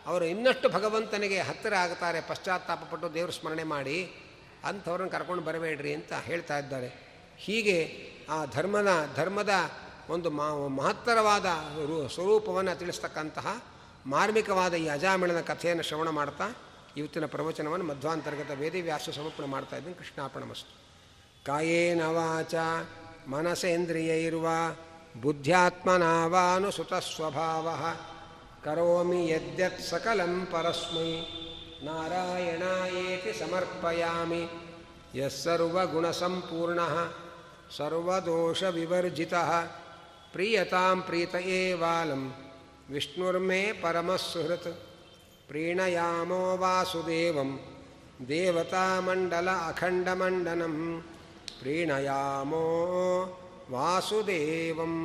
ಅವರು ಇನ್ನಷ್ಟು ಭಗವಂತನಿಗೆ ಹತ್ತಿರ ಆಗ್ತಾರೆ, ಪಶ್ಚಾತ್ತಾಪಪಟ್ಟು ದೇವರು ಸ್ಮರಣೆ ಮಾಡಿ. ಅಂಥವ್ರನ್ನ ಕರ್ಕೊಂಡು ಬರಬೇಡ್ರಿ ಅಂತ ಹೇಳ್ತಾ ಇದ್ದಾರೆ. ಹೀಗೆ ಆ ಧರ್ಮದ ಧರ್ಮದ ಒಂದು ಮಹತ್ತರವಾದ ಸ್ವರೂಪವನ್ನು ತಿಳಿಸ್ತಕ್ಕಂತಹ ಮಾರ್ಮಿಕವಾದ ಈ ಅಜಾಮಿಳನ ಕಥೆಯನ್ನು ಶ್ರವಣ ಮಾಡ್ತಾ ಇವತ್ತಿನ ಪ್ರವಚನವನ್ನು ಮಧ್ವಾಂತರ್ಗತ ವೇದಿವ್ಯಾಸ ಸಮರ್ಪಣೆ ಮಾಡ್ತಾ ಇದ್ದೀನಿ. ಕೃಷ್ಣಾರ್ಪಣಮಸ್ತು. ಕಾಯೇನ ವಾಚ ಮನಸೇಂದ್ರಿಯೈರ್ವ ಬುದ್ಧ್ಯಾತ್ಮನಾವಾನುಸುತ ಸ್ವಭಾವ. ಕರೋಮಿ ಯದ್ಯತ್ ಸಕಲಂ ಪರಸ್ಮೈ. ನಾರಾಯಣಾಯೇತಿ ಸಮರ್ಪಯಾಮಿ. ಯಸ್ಸರ್ವಗುಣಸಂಪೂರ್ಣ ಸರ್ವದೋಷವಿವರ್ಜಿತಃ. ಪ್ರೀಯತಾಂ ಪ್ರೀತ ಏವಾಲಂ, ವಿಷ್ಣುರ್ಮೇ ಪರಮಸುಹೃತ್. ಪ್ರೀಣಯಾಮೋ ವಾಸುದೇವಂ, ದೇವತಾಮಂಡಲ ಅಖಂಡಮಂಡನಂ. ಪ್ರೀಣಯಾಮೋ ವಾಸುದೇವಂ.